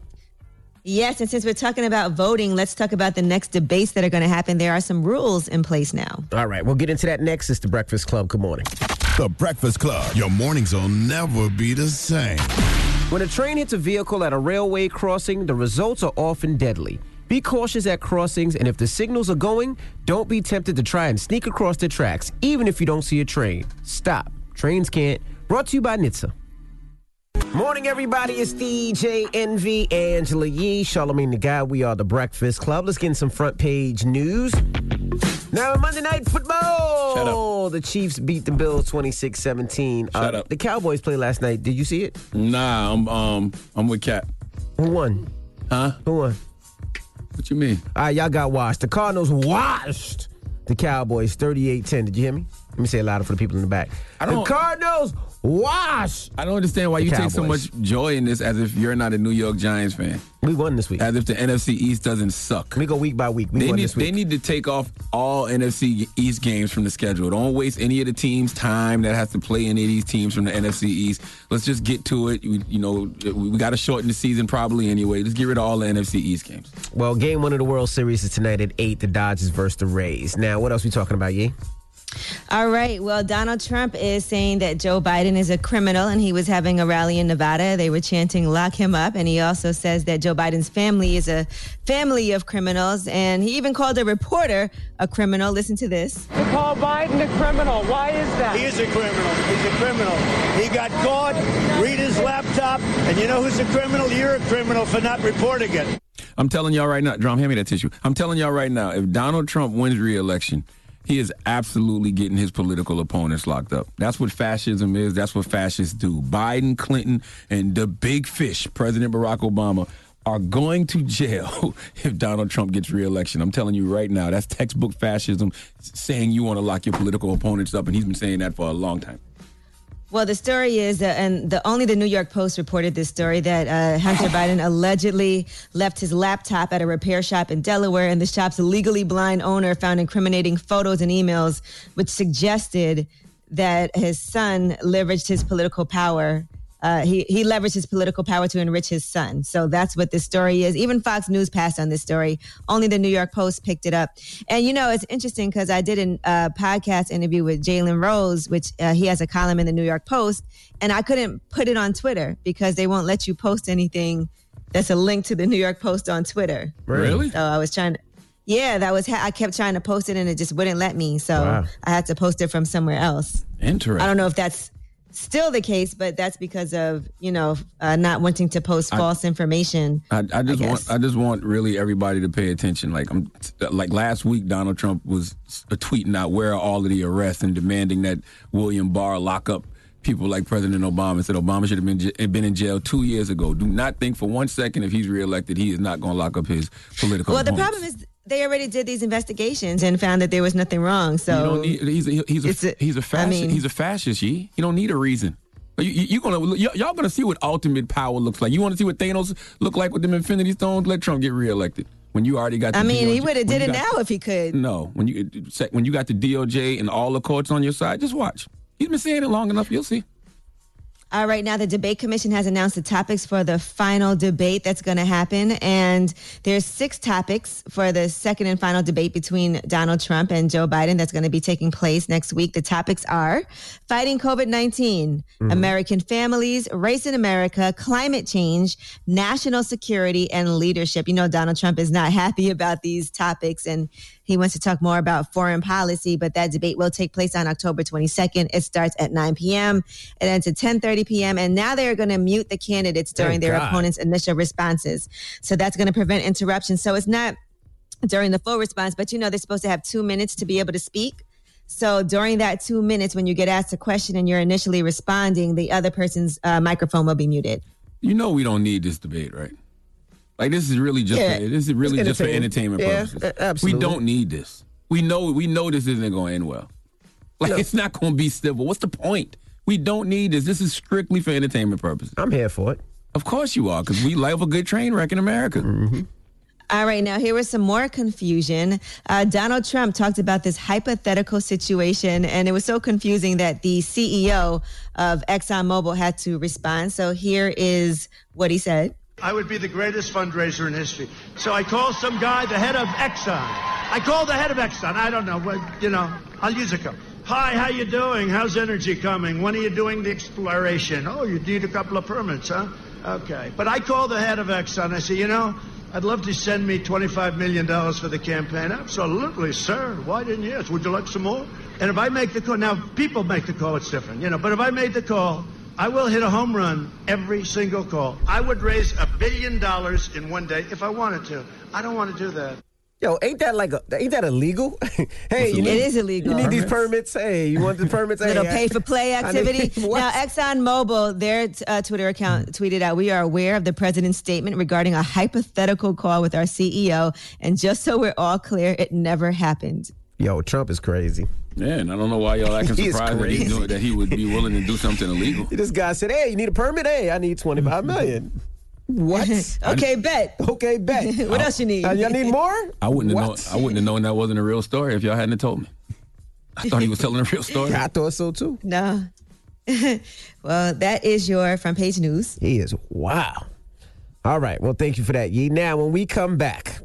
[SPEAKER 6] Yes. And since we're talking about voting, let's talk about the next debates that are going to happen. There are some rules in place now.
[SPEAKER 8] All right, we'll get into that next. It's the Breakfast Club. Good morning.
[SPEAKER 1] The Breakfast Club. Your mornings will never be the same.
[SPEAKER 8] When a train hits a vehicle at a railway crossing, the results are often deadly. Be cautious at crossings, and if the signals are going, don't be tempted to try and sneak across the tracks, even if you don't see a train. Stop. Trains can't. Brought to you by NHTSA. Morning, everybody. It's DJ Envy, Angela Yee, Charlemagne the Guy. We are the Breakfast Club. Let's get in some front page news. Now, Monday Night Football. The Chiefs beat the Bills 26 17.
[SPEAKER 7] Shut up.
[SPEAKER 8] The Cowboys played last night. Did you see it?
[SPEAKER 7] Nah, I'm um I'm with Cap.
[SPEAKER 8] Who won?
[SPEAKER 7] Huh?
[SPEAKER 8] Who won?
[SPEAKER 7] What you mean?
[SPEAKER 8] All right, y'all got washed. The Cardinals washed the Cowboys 38 10. Did you hear me? Let me say it louder for the people in the back.
[SPEAKER 7] I
[SPEAKER 8] the
[SPEAKER 7] don't-
[SPEAKER 8] Cardinals wash.
[SPEAKER 7] I don't understand why
[SPEAKER 8] The
[SPEAKER 7] you take so much joy in this as if you're not a New York Giants fan.
[SPEAKER 8] We won this week.
[SPEAKER 7] As if the NFC East doesn't suck.
[SPEAKER 8] We go week by week. We
[SPEAKER 7] they
[SPEAKER 8] won
[SPEAKER 7] need
[SPEAKER 8] this week.
[SPEAKER 7] they need to take off all NFC East games from the schedule. Don't waste any of the teams' time that has to play any of these teams from the NFC East. Let's just get to it. We, you know, we, we got to shorten the season probably anyway. Let's get rid of all the NFC East games.
[SPEAKER 8] Well, game one of the World Series is tonight at 8, the Dodgers versus the Rays. Now, what else we talking about, Yee?
[SPEAKER 6] All right. Well, Donald Trump is saying that Joe Biden is a criminal and he was having a rally in Nevada. They were chanting, lock him up. And he also says that Joe Biden's family is a family of criminals. And he even called a reporter a criminal. Listen to this.
[SPEAKER 14] The call Biden a criminal. Why is that?
[SPEAKER 15] He is a criminal. He's a criminal. He got caught, read his laptop, and you know who's a criminal? You're a criminal for not reporting it.
[SPEAKER 7] I'm telling y'all right now, Drum, hand me that tissue. I'm telling y'all right now, if Donald Trump wins re-election, he is absolutely getting his political opponents locked up. That's what fascism is. That's what fascists do. Biden, Clinton, and the big fish, President Barack Obama, are going to jail if Donald Trump gets reelection. I'm telling you right now, that's textbook fascism saying you want to lock your political opponents up, and he's been saying that for a long time.
[SPEAKER 6] Well, the story is, uh, and the only the New York Post reported this story that uh, Hunter Biden allegedly left his laptop at a repair shop in Delaware, and the shop's legally blind owner found incriminating photos and emails, which suggested that his son leveraged his political power uh, he he leveraged his political power to enrich his son. So that's what this story is. Even Fox News passed on this story. Only the New York Post picked it up. And you know, it's interesting because I did a uh, podcast interview with Jalen Rose, which uh, he has a column in the New York Post, and I couldn't put it on Twitter because they won't let you post anything that's a link to the New York Post on Twitter.
[SPEAKER 7] Really?
[SPEAKER 6] So I was trying to. Yeah, that was. I kept trying to post it and it just wouldn't let me. So
[SPEAKER 7] Wow.
[SPEAKER 6] I had to post it from somewhere else.
[SPEAKER 7] Interesting.
[SPEAKER 6] I don't know if that's still the case, but that's because of you know uh, not wanting to post
[SPEAKER 7] I-
[SPEAKER 6] false information.
[SPEAKER 7] I, I just
[SPEAKER 6] guess.
[SPEAKER 7] want I just want really everybody to pay attention. Like I'm like last week, Donald Trump was tweeting out where are all of the arrests and demanding that William Barr lock up people like President Obama. Said Obama should have been been in jail two years ago. Do not think for one second if he's reelected, he is not going to lock up his political.
[SPEAKER 6] Well, the problem is they already did these investigations and found that there was nothing wrong.
[SPEAKER 7] You
[SPEAKER 6] So
[SPEAKER 7] don't need, he's a, he's a,
[SPEAKER 6] a-
[SPEAKER 7] he's a fascist.
[SPEAKER 6] mean-
[SPEAKER 7] he's a fascist. Ye. You don't need a reason. You, you, you gonna y- y'all gonna see what ultimate power looks like. You want to see what Thanos look like with them Infinity Stones? Let Trump get reelected when you already got. The
[SPEAKER 6] I mean, he would have did it
[SPEAKER 7] got-
[SPEAKER 6] now if he could.
[SPEAKER 7] No, when you when you got the DOJ and all the courts on your side, just watch. He's been saying it long enough. You'll see.
[SPEAKER 6] All right, now the debate commission has announced the topics for the final debate that's going to happen, and there's six topics for the second and final debate between Donald Trump and Joe Biden that's going to be taking place next week. The topics are fighting COVID 19, mm-hmm. American families, race in America, climate change, national security, and leadership. You know, Donald Trump is not happy about these topics, and he wants to talk more about foreign policy, but that debate will take place on October 22nd. It starts at 9 p.m. It ends at 10:30 p.m. And now they're going to mute the candidates during
[SPEAKER 16] Thank
[SPEAKER 6] their
[SPEAKER 16] God.
[SPEAKER 6] opponents' initial responses. So that's going to prevent interruption. So it's not during the full response, but you know they're supposed to have two minutes to be able to speak. So during that two minutes, when you get asked a question and you're initially responding, the other person's uh, microphone will be muted.
[SPEAKER 7] You know we don't need this debate, right? Like this is really just
[SPEAKER 6] Yeah.
[SPEAKER 7] for, this is really just for
[SPEAKER 6] entertainment.
[SPEAKER 7] entertainment
[SPEAKER 6] Yeah,
[SPEAKER 7] purposes.
[SPEAKER 6] absolutely.
[SPEAKER 7] We don't need this. We know we know this isn't going to end well. Like it's not going to be civil. What's the point? We don't need this. This is strictly for entertainment purposes.
[SPEAKER 8] I'm here for it.
[SPEAKER 7] Of course you are, because we love a good train wreck in America.
[SPEAKER 8] Mm-hmm.
[SPEAKER 6] All right, now here was some more confusion. Uh, Donald Trump talked about this hypothetical situation, and it was so confusing that the CEO of ExxonMobil had to respond. So here is what he said.
[SPEAKER 15] I would be the greatest fundraiser in history. So I call some guy, the head of Exxon. I call the head of Exxon. I don't know, what you know. I'll use a couple. Hi, how you doing? How's energy coming? When are you doing the exploration? Oh, you need a couple of permits, huh? Okay. But I call the head of Exxon. I say, you know, I'd love to send me $25 million for the campaign. Absolutely, sir. Why didn't you ask? Would you like some more? And if I make the call, now people make the call, it's different, you know, but if I made the call, I will hit a home run every single call. I would raise a billion dollars in one day if I wanted to. I don't want to do that.
[SPEAKER 8] Yo, ain't that like a, ain't that illegal? hey, you
[SPEAKER 6] It
[SPEAKER 8] need,
[SPEAKER 6] is illegal.
[SPEAKER 8] You need these permits. Hey, you want the permits?
[SPEAKER 6] Little
[SPEAKER 8] hey,
[SPEAKER 6] pay for play
[SPEAKER 8] I need-
[SPEAKER 6] activity.
[SPEAKER 8] What?
[SPEAKER 6] now, ExxonMobil, their uh, Twitter account tweeted out, "We are aware of the president's statement regarding a hypothetical call with our CEO, and just so we're all clear, it never happened."
[SPEAKER 8] Yo, Trump is crazy.
[SPEAKER 7] Yeah, and I don't know why y'all acting surprised that, he's
[SPEAKER 8] crazy.
[SPEAKER 7] doing, that he would be willing to do something illegal.
[SPEAKER 8] This guy said, "Hey, you need a permit? Hey, I need twenty five million. What?
[SPEAKER 6] okay, bet.
[SPEAKER 8] Okay, bet.
[SPEAKER 6] what else you need?
[SPEAKER 8] Uh, y'all need more?
[SPEAKER 7] I wouldn't have known. I wouldn't have known that wasn't a real story if y'all hadn't have told me. I thought he was telling a real story.
[SPEAKER 8] I thought so too.
[SPEAKER 6] No. well, that is your front page news.
[SPEAKER 8] He is wow. All right. Well, thank you for that, Yee. Now, when we come back,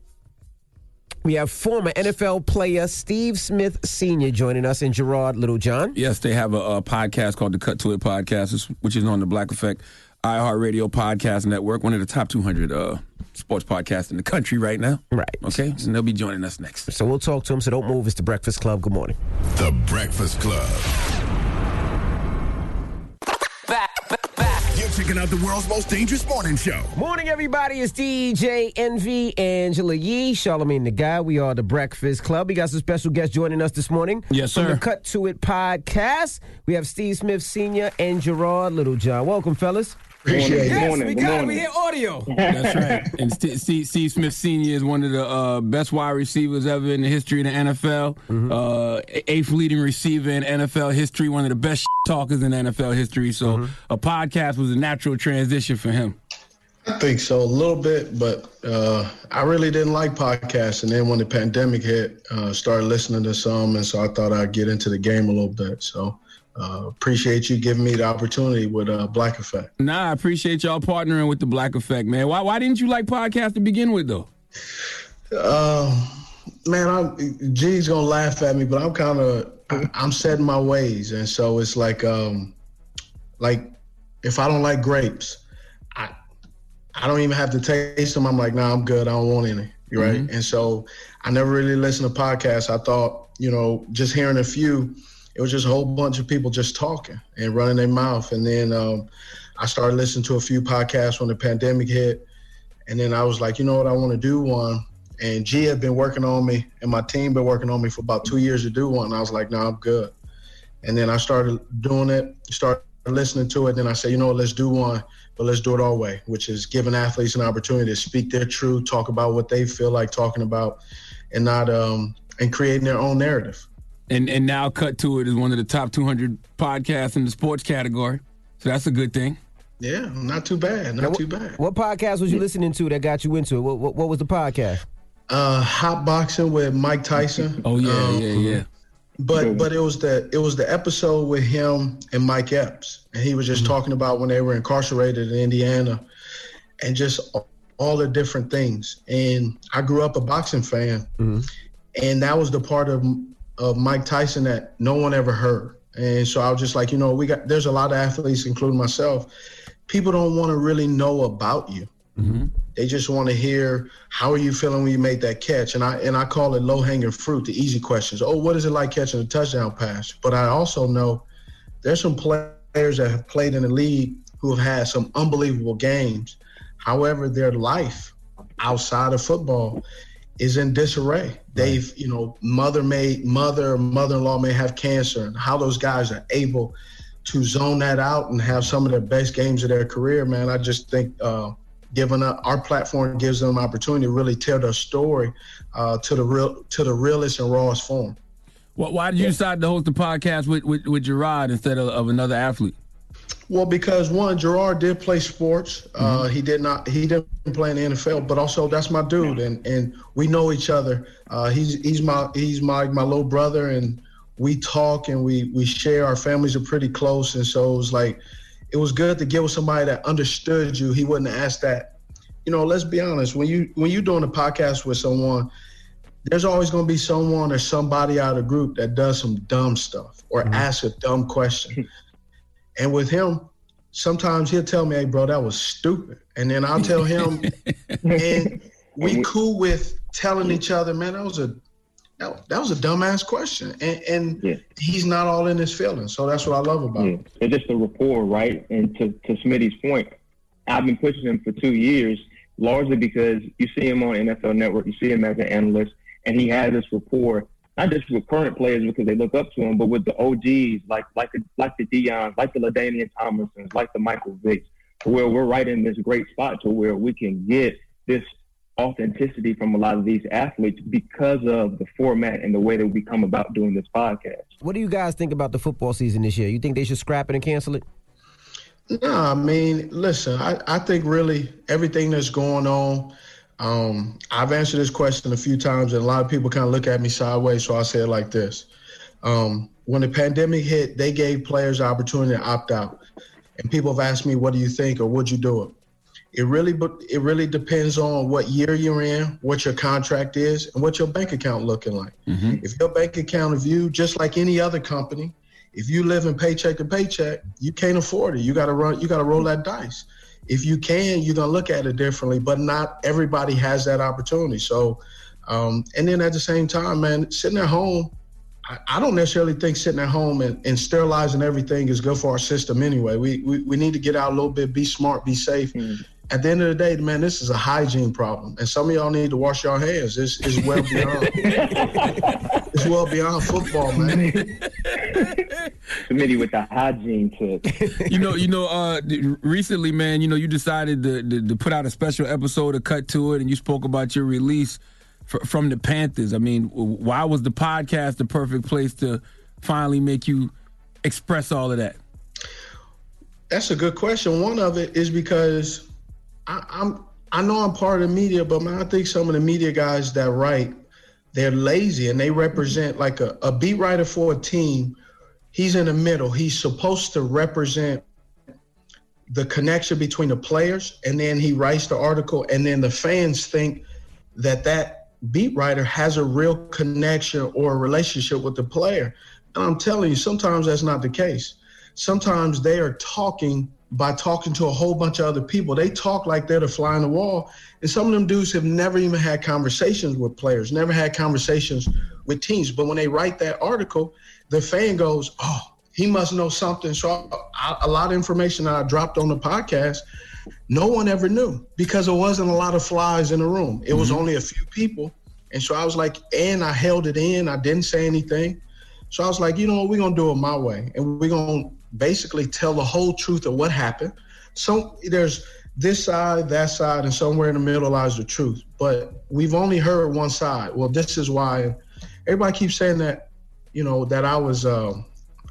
[SPEAKER 8] we have former NFL player Steve Smith Sr. joining us and Gerard Littlejohn.
[SPEAKER 7] Yes, they have a, a podcast called the Cut to It Podcast, which is on the Black Effect iHeartRadio Podcast Network, one of the top 200 uh, sports podcasts in the country right now.
[SPEAKER 8] Right.
[SPEAKER 7] Okay, and they'll be joining us next.
[SPEAKER 8] So we'll talk to him. So don't move. It's the Breakfast Club. Good morning.
[SPEAKER 1] The Breakfast Club. You're checking out the world's most dangerous morning show.
[SPEAKER 8] Morning, everybody. It's DJ Envy, Angela Yee, Charlemagne the Guy. We are the Breakfast Club. We got some special guests joining us this morning.
[SPEAKER 7] Yes,
[SPEAKER 8] From
[SPEAKER 7] sir.
[SPEAKER 8] the Cut to It podcast, we have Steve Smith Sr. and Gerard Littlejohn. Welcome, fellas.
[SPEAKER 16] Appreciate it. Good
[SPEAKER 8] Yes,
[SPEAKER 16] morning,
[SPEAKER 8] we
[SPEAKER 16] good
[SPEAKER 8] got it. We hear audio.
[SPEAKER 7] That's right. And Steve, Steve, Steve Smith Sr. is one of the uh, best wide receivers ever in the history of the NFL. Uh, eighth leading receiver in NFL history, one of the best talkers in NFL history. So a podcast was a natural transition for him.
[SPEAKER 16] I think so, a little bit, but uh, I really didn't like podcasts. And then when the pandemic hit, uh, started listening to some, and so I thought I'd get into the game a little bit. So uh, appreciate you giving me the opportunity with uh, Black Effect.
[SPEAKER 7] Nah, I appreciate y'all partnering with the Black Effect, man. Why why didn't you like podcasts to begin with, though?
[SPEAKER 16] Uh, man, I'm, G's gonna laugh at me, but I'm kind of I'm setting my ways, and so it's like um, like if I don't like grapes, I I don't even have to taste them. I'm like, nah, I'm good. I don't want any. You right? And so I never really listened to podcasts. I thought, you know, just hearing a few, it was just a whole bunch of people just talking and running their mouth. And then um, I started listening to a few podcasts when the pandemic hit. And then I was like, you know what, I want to do one. And G had been working on me, and my team been working on me for about two years to do one. And I was like, no, I'm good. And then I started doing it, started listening to it. Then I said, you know what, let's do one, but let's do it our way, which is giving athletes an opportunity to speak their truth, talk about what they feel like talking about, and not um and creating their own narrative.
[SPEAKER 7] And and now Cut to It is one of the top 200 podcasts in the sports category. So that's a good thing.
[SPEAKER 16] Yeah, not too bad, not
[SPEAKER 8] Now,
[SPEAKER 16] too bad.
[SPEAKER 8] What podcast was you listening to that got you into it? What, what, what was the podcast?
[SPEAKER 16] Uh, hot boxing with Mike Tyson.
[SPEAKER 7] Oh yeah,
[SPEAKER 16] Um,
[SPEAKER 7] yeah, yeah.
[SPEAKER 16] But but it was the it was the episode with him and Mike Epps, and he was just talking about when they were incarcerated in Indiana, and just all, all the different things. And I grew up a boxing fan, and that was the part of of Mike Tyson that no one ever heard. And so I was just like, you know, we got there's a lot of athletes, including myself. People don't want to really know about you. Mm-hmm. They just want to hear how are you feeling when you made that catch, and I and I call it low hanging fruit, the easy questions. Oh, what is it like catching a touchdown pass? But I also know there's some players that have played in the league who have had some unbelievable games. However, their life outside of football is in disarray. They've, you know, mother may mother mother-in-law may have cancer, and how those guys are able to zone that out and have some of their best games of their career, man. I just think uh, giving up our platform gives them an opportunity to really tell their story uh, to the real to the realest and rawest form.
[SPEAKER 7] Why, why did you decide to host the podcast with, with, with Gerard instead of, of another athlete?
[SPEAKER 16] Well, because one, Gerard did play sports. Uh, he did not. He didn't play in the NFL, but also that's my dude, and and we know each other. Uh, he's he's my he's my my little brother, and we talk and we we share. Our families are pretty close, and so it was like it was good to get with somebody that understood you. He wouldn't ask that. You know, let's be honest. When you when you're doing a podcast with someone, there's always going to be someone or somebody out of the group that does some dumb stuff or asks a dumb question. And with him, sometimes he'll tell me, "Hey, bro, that was stupid," and then I'll tell him, and we cool with telling each other, "Man, that was a that, that was a dumbass question," and, and he's not all in his feelings. So that's what I love about
[SPEAKER 17] Yeah.
[SPEAKER 16] him.
[SPEAKER 17] It's just a rapport, right? And to, to Smitty's point, I've been pushing him for two years, largely because you see him on NFL Network, you see him as an analyst, and he has this rapport, not just with current players because they look up to him, but with the OGs like like the, like the Deions, like the Ladainian Thomasons, like the Michael Vicks, to where we're right in this great spot to where we can get this authenticity from a lot of these athletes because of the format and the way that we come about doing this podcast.
[SPEAKER 8] What do you guys think about the football season this year? You think they should scrap it and cancel it?
[SPEAKER 16] No, I mean, listen, I, I think really everything that's going on. Um, I've answered this question a few times, and a lot of people kind of look at me sideways. So I say it like this: um, When the pandemic hit, they gave players the opportunity to opt out, and people have asked me, "What do you think?" or "Would you do it?" It really, it really depends on what year you're in, what your contract is, and what your bank account looking like. If your bank account of you, just like any other company, If you live in paycheck to paycheck, you can't afford it. You got to run. You got to roll that dice. If you can, you're gonna look at it differently. But not everybody has that opportunity. So, um, and then at the same time, man, sitting at home, I, I don't necessarily think sitting at home and, and, sterilizing everything is good for our system anyway. We, we we need to get out a little bit, be smart, be safe. Mm at the end of the day, man, this is a hygiene problem, and some of y'all need to wash your hands. It's, it's well beyond. it's well beyond football, man.
[SPEAKER 17] Committee with the hygiene tip.
[SPEAKER 7] you know, you know. Uh, recently, man, you know, you decided to, to, to put out a special episode, to cut to it, and you spoke about your release f- from the Panthers. I mean, why was the podcast the perfect place to finally make you express all of that?
[SPEAKER 16] That's a good question. One of it is because I, I'm I know I'm part of the media, but man, I think some of the media guys that write, they're lazy and they mm-hmm. represent like a, a beat writer for a team. He's in the middle. He's supposed to represent the connection between the players, and then he writes the article, and then the fans think that that beat writer has a real connection or a relationship with the player. And I'm telling you, sometimes that's not the case. Sometimes they are talking by talking to a whole bunch of other people. They talk like they're the fly on the wall. And some of them dudes have never even had conversations with players, never had conversations with teams. But when they write that article, the fan goes, oh, he must know something. So I, a lot of information that I dropped on the podcast, no one ever knew because there wasn't a lot of flies in the room. It mm-hmm. was only a few people. And so I was like, and I held it in. I didn't say anything. So I was like, you know, we're going to do it my way. And we're going to basically tell the whole truth of what happened. So there's this side, that side, and somewhere in the middle lies the truth. But we've only heard one side. Well, this is why everybody keeps saying that, you know, that I was uh,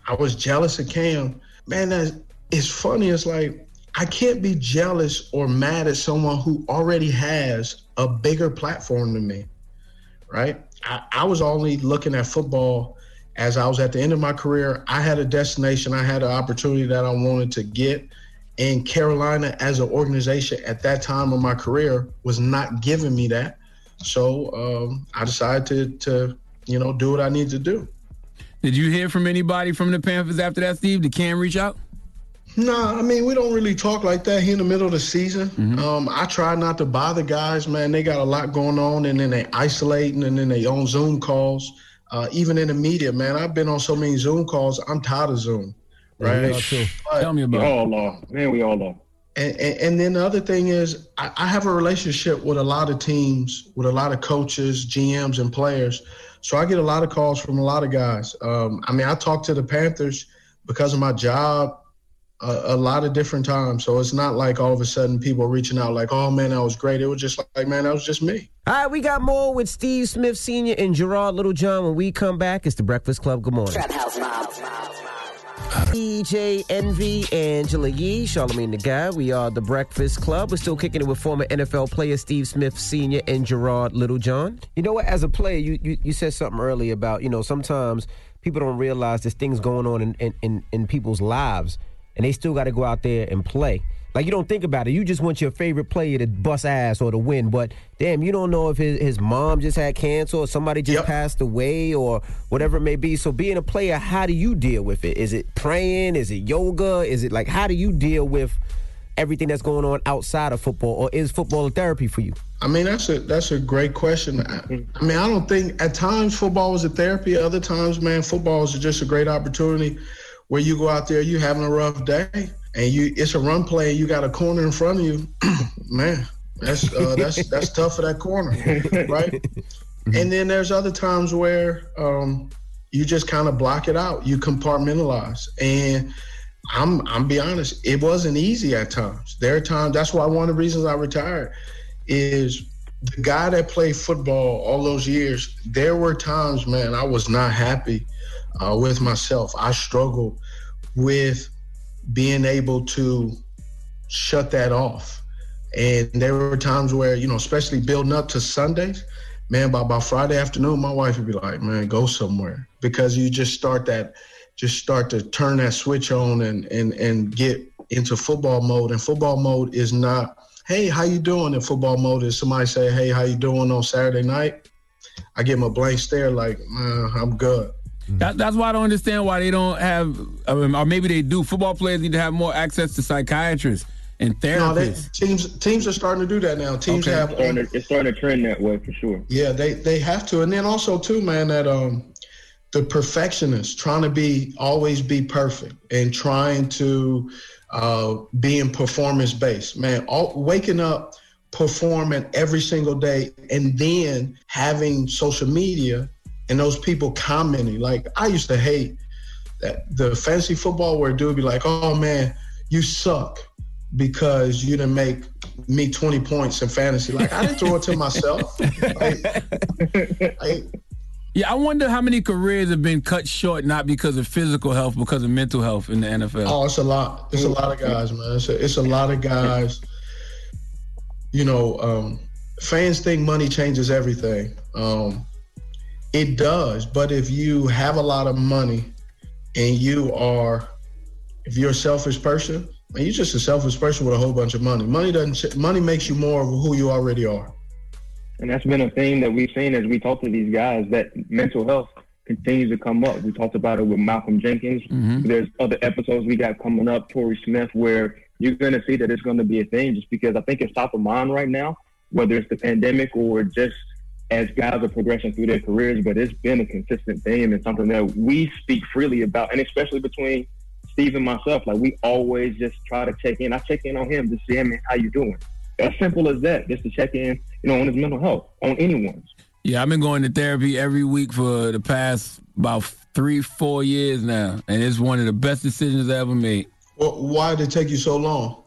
[SPEAKER 16] I was jealous of Cam. Man, that it's funny. It's like I can't be jealous or mad at someone who already has a bigger platform than me. Right? I, I was only looking at football as I was at the end of my career, I had a destination, I had an opportunity that I wanted to get. And Carolina, as an organization at that time of my career, was not giving me that. So um, I decided to, to, you know, do what I need to do.
[SPEAKER 7] Did you hear from anybody from the Panthers after that, Steve? Did Cam reach out?
[SPEAKER 16] No, nah, I mean we don't really talk like that here in the middle of the season. Mm-hmm. Um, I try not to bother guys, man. They got a lot going on, and then they isolating, and then they on Zoom calls uh, even in the media, man. I've been on so many Zoom calls. I'm tired of Zoom. Right.
[SPEAKER 7] Yeah, but, Tell me about.
[SPEAKER 17] We all are, man. We all are.
[SPEAKER 16] And, and, and, then the other thing is, I, I, have a relationship with a lot of teams, with a lot of coaches, GMs, and players. So I get a lot of calls from a lot of guys. Um, I mean, I talk to the Panthers because of my job a, a, lot of different times. So it's not like all of a sudden people are reaching out like, oh man, that was great. It was just like, man, that was just me.
[SPEAKER 8] All right, we got more with Steve Smith Sr. and Gerard Littlejohn. When we come back, it's the Breakfast Club. Good morning. Trap House DJ Envy, Angela Yee, Charlamagne tha God. We are the Breakfast Club. We're still kicking it with former NFL player Steve Smith Sr. and Gerard Littlejohn. You know what? As a player, you, you, you said something earlier about, you know, sometimes people don't realize there's things going on in, in, in, in people's lives and they still got to go out there and play. Like you don't think about it. You just want your favorite player to bust ass or to win. But damn, you don't know if his, his mom just had cancer or somebody just yep. passed away or whatever it may be. So being a player, how do you deal with it? Is it praying? Is it yoga? Is it like how do you deal with everything that's going on outside of football, or is football a therapy for you?
[SPEAKER 16] I mean, that's a that's a great question. I, I mean, I don't think at times football was a therapy. Other times, man, football is just a great opportunity where you go out there, you having a rough day, and you it's a run play, and you got a corner in front of you, man. That's uh, that's that's tough for that corner, right? And then there's other times where um, you just kind of block it out, you compartmentalize, and I'm I'm be honest, it wasn't easy at times. There are times. That's why one of the reasons I retired is the guy that played football all those years. There were times, man, I was not happy uh, with myself. I struggled with being able to shut that off. And there were times where, you know, especially building up to Sundays, man, by, by Friday afternoon, my wife would be like, man, go somewhere. Because you just start that, just start to turn that switch on and and and get into football mode. And football mode is not, hey, how you doing? In football mode is somebody say, hey, how you doing on Saturday night? I give them a blank stare like, man, I'm good.
[SPEAKER 7] That, that's why I don't understand why they don't have, I mean, or maybe they do. Football players need to have more access to psychiatrists and
[SPEAKER 16] No, they,
[SPEAKER 7] therapists.
[SPEAKER 16] teams teams are starting to do that now. Teams
[SPEAKER 7] Okay.
[SPEAKER 16] have
[SPEAKER 17] It's starting, to, it's starting to trend that way for sure.
[SPEAKER 16] Yeah, they they have to, and then also too, man, that um the perfectionist trying to be always be perfect and trying to uh, be in performance based. Man, all, waking up, performing every single day, and then having social media and those people commenting. Like I used to hate that the fantasy football where a dude would be like, "Oh man, you suck." Because you didn't make me 20 points in fantasy. Like, I didn't throw it to myself.
[SPEAKER 7] Yeah, I wonder how many careers have been cut short not because of physical health, because of mental health in the NFL.
[SPEAKER 16] Oh, it's a lot. It's a lot of guys, man. It's a, it's a lot of guys. You know, um, fans think money changes everything. Um, it does, but if you have a lot of money and you are, if you're a selfish person, man, you're just a selfish person with a whole bunch of money. Money doesn't. Money makes you more of who you already are.
[SPEAKER 17] And that's been a thing that we've seen as we talk to these guys that mental health continues to come up. We talked about it with Malcolm Jenkins.
[SPEAKER 7] Mm-hmm.
[SPEAKER 17] There's other episodes we got coming up, Torrey Smith, where you're going to see that it's going to be a thing just because I think it's top of mind right now, whether it's the pandemic or just as guys are progressing through their careers. But it's been a consistent theme and something that we speak freely about, and especially between Steve and myself. Like we always just try to check in. I check in on him to see, hey, man, how you doing? As simple as that, just to check in, you know, on his mental health, on anyone's.
[SPEAKER 7] Yeah, I've been going to therapy every week for the past about three, four years now, and it's one of the best decisions I ever made.
[SPEAKER 16] Well, why did it take you so long?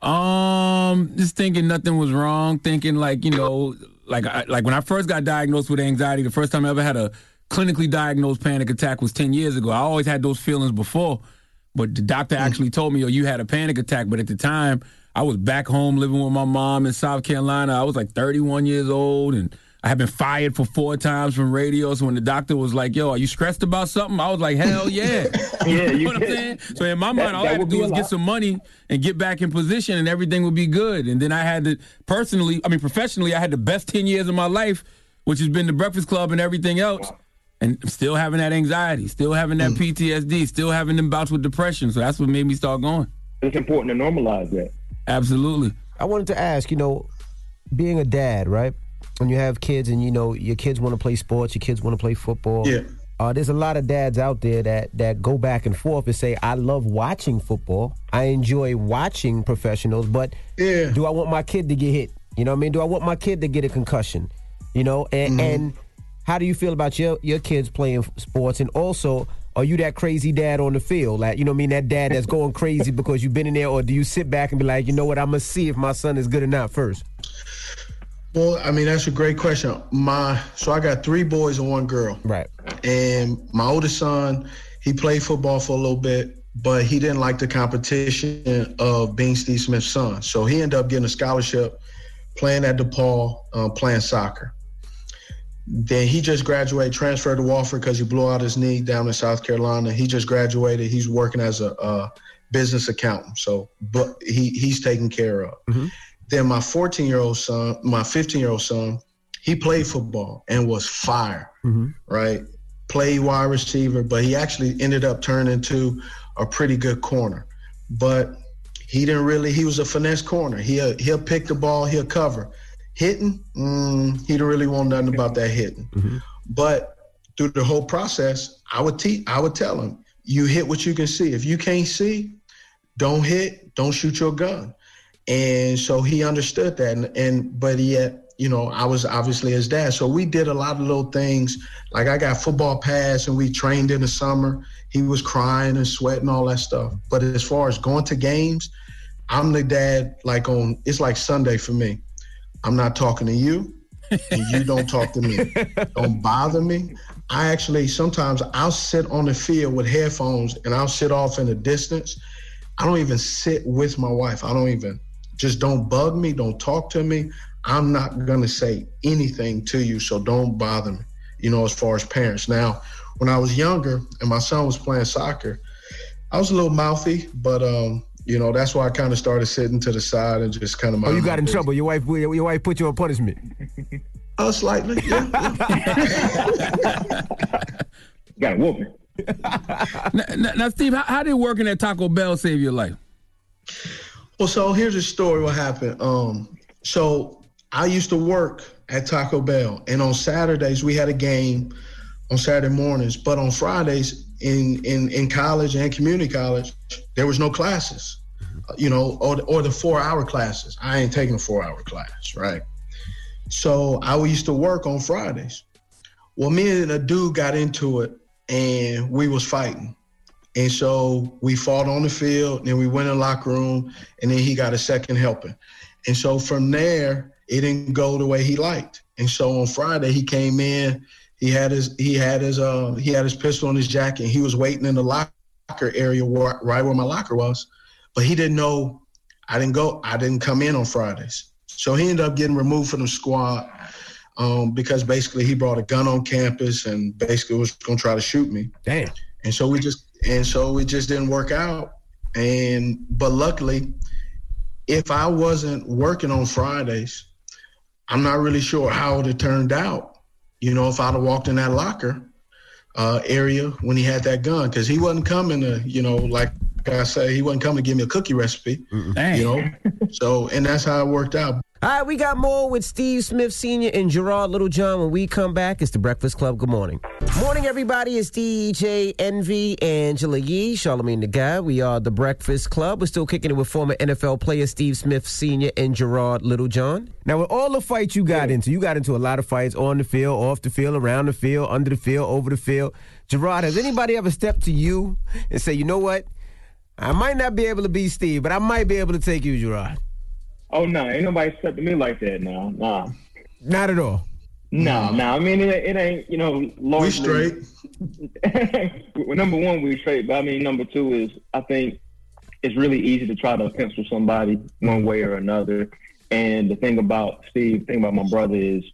[SPEAKER 7] Um, just thinking nothing was wrong. Thinking like you know, like I, like when I first got diagnosed with anxiety, the first time I ever had a clinically diagnosed panic attack was ten years ago. I always had those feelings before, but the doctor mm. actually told me, "Oh, you had a panic attack." But at the time, I was back home living with my mom in South Carolina. I was like 31 years old, and I had been fired for four times from radio. So when the doctor was like, "Yo, are you stressed about something?" I was like, "Hell yeah!"
[SPEAKER 17] Yeah,
[SPEAKER 7] you
[SPEAKER 17] you
[SPEAKER 7] know what I'm saying? So in my
[SPEAKER 17] That-
[SPEAKER 7] mind, all
[SPEAKER 17] that
[SPEAKER 7] I had to
[SPEAKER 17] would
[SPEAKER 7] do
[SPEAKER 17] a
[SPEAKER 7] was get some money and get back in position, and everything would be good. And then I had to personally, I mean, professionally, I had the best 10 years of my life, which has been the Breakfast Club and everything else. And still having that anxiety, still having that mm. PTSD, still having them bouts with depression. So that's what made me start going.
[SPEAKER 17] It's important to normalize that.
[SPEAKER 7] Absolutely.
[SPEAKER 8] I wanted to ask, you know, being a dad, right? When you have kids and you know your kids want to play sports, your kids want to play football.
[SPEAKER 16] Yeah.
[SPEAKER 8] Uh, there's a lot of dads out there that that go back and forth and say, "I love watching football. I enjoy watching professionals, but
[SPEAKER 16] Yeah.
[SPEAKER 8] do I want my kid to get hit? You know what I mean? Do I want my kid to get a concussion? You know, and
[SPEAKER 16] Mm-hmm.
[SPEAKER 8] and how do you feel about your your kids playing sports? And also, are you that crazy dad on the field? Like, you know what I mean? That dad that's going crazy because you've been in there, or do you sit back and be like, you know what? I'm gonna see if my son is good or not first.
[SPEAKER 16] Well, I mean, that's a great question. My so I got three boys and one girl.
[SPEAKER 8] Right.
[SPEAKER 16] And my oldest son, he played football for a little bit, but he didn't like the competition of being Steve Smith's son. So he ended up getting a scholarship, playing at DePaul, uh, playing soccer. Then he just graduated, transferred to Wofford because he blew out his knee down in South Carolina. He just graduated. He's working as a, a business accountant. So, but he he's taken care of. Then my 14 year old son, my 15 year old son, he played football and was fire, mm-hmm. right? Played wide receiver, but he actually ended up turning into a pretty good corner. But he didn't really. He was a finesse corner. He'll uh, he'll pick the ball. He'll cover. Hitting, mm, he didn't really want nothing about that hitting. Mm-hmm. But through the whole process, I would teach. I would tell him, you hit what you can see. If you can't see, don't hit. Don't shoot your gun. And so he understood that. And, and but yet, you know, I was obviously his dad. So we did a lot of little things. Like I got football pads and we trained in the summer. He was crying and sweating, all that stuff. But as far as going to games, I'm the dad, like on it's like Sunday for me. I'm not talking to you, and you don't talk to me. Don't bother me. I actually sometimes I'll sit on the field with headphones and I'll sit off in the distance. I don't even sit with my wife. I don't even just don't bug me, don't talk to me. I'm not gonna say anything to you, so don't bother me. You know, as far as parents. Now, when I was younger and my son was playing soccer, I was a little mouthy, but um, you know, that's why I kind of started sitting to the side and just kind of.
[SPEAKER 8] Oh, you got in trouble. Your wife, your wife put you on punishment.
[SPEAKER 16] Oh, slightly. Yeah.
[SPEAKER 17] got a whooping.
[SPEAKER 7] now, now, now, Steve, how, how did working at Taco Bell save your life?
[SPEAKER 16] Well, so here's a story. What happened? Um, so I used to work at Taco Bell, and on Saturdays we had a game on Saturday mornings, but on Fridays in in in college and community college there was no classes, you know, or or the four hour classes. I ain't taking a four hour class, right? So I used to work on Fridays. Well, me and a dude got into it, and we was fighting. And so we fought on the field, then we went in the locker room, and then he got a second helping. And so from there, it didn't go the way he liked. And so on Friday, he came in. He had his he had his uh he had his pistol in his jacket. he was waiting in the locker area where, right where my locker was, but he didn't know I didn't go. I didn't come in on Fridays. So he ended up getting removed from the squad um, because basically he brought a gun on campus and basically was going to try to shoot me.
[SPEAKER 8] Damn.
[SPEAKER 16] And so we just and so it just didn't work out. And but luckily, if I wasn't working on Fridays, I'm not really sure how it would have turned out. You know, if I'd have walked in that locker uh, area when he had that gun, because he wasn't coming to, you know, like I say, he wasn't coming to give me a cookie recipe. You know, so and that's how it worked out.
[SPEAKER 8] All right, we got more with Steve Smith Sr. and Gerard Littlejohn. When we come back, it's the Breakfast Club. Good morning. Morning, everybody. It's DJ Envy, Angela Yee, Charlamagne tha God. We are the Breakfast Club. We're still kicking it with former NFL player Steve Smith Sr. and Gerard Littlejohn. Now, with all the fights you got into, you got into a lot of fights on the field, off the field, around the field, under the field, over the field. Gerard, has anybody ever stepped to you and say, you know what? I might not be able to beat Steve, but I might be able to take you, Gerard.
[SPEAKER 17] Oh no, ain't nobody stepped to me like that now. Nah.
[SPEAKER 8] Not at all.
[SPEAKER 17] No, no. I mean, it, it ain't. You know, largely,
[SPEAKER 16] we
[SPEAKER 17] straight. well, number one, we straight. But I mean, number two is I think it's really easy to try to pencil somebody one way or another. And the thing about Steve, the thing about my brother is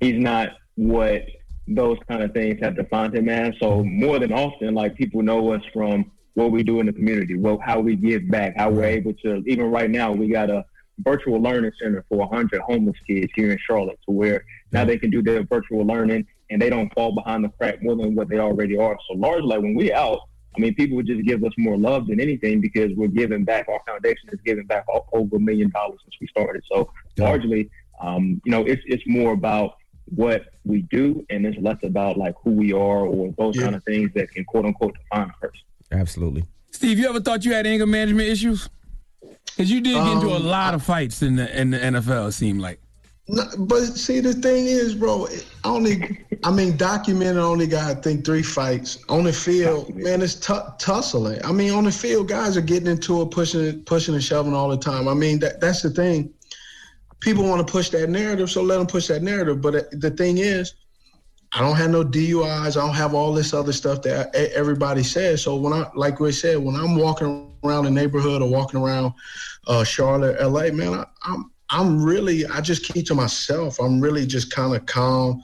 [SPEAKER 17] he's not what those kind of things have defined him as. So more than often, like people know us from what we do in the community, well, how we give back, how we're able to. Even right now, we got a virtual learning center for 100 homeless kids here in Charlotte, to where now they can do their virtual learning and they don't fall behind the crack more than what they already are. So largely, like when we out, I mean, people would just give us more love than anything because we're giving back. Our foundation is giving back over a million dollars since we started. So largely, um, you know, it's it's more about what we do, and it's less about like who we are or those yeah. kind of things that can quote unquote define a person.
[SPEAKER 8] Absolutely.
[SPEAKER 7] Steve, you ever thought you had anger management issues? Because you did get into a lot of fights in the in the NFL. It seemed like.
[SPEAKER 16] No, but see, the thing is, bro, I only, I mean, documented only got, I think, three fights on the field. Man, it's t- tussling. I mean, on the field, guys are getting into it, pushing, pushing and shoving all the time. I mean, that that's the thing. People want to push that narrative, so let them push that narrative. But uh, the thing is, I don't have no DUIs. I don't have all this other stuff that everybody says. So when I, like we said, when I'm walking around the neighborhood or walking around uh, Charlotte, LA, man, I, I'm I'm really, I just keep to myself. I'm really just kind of calm.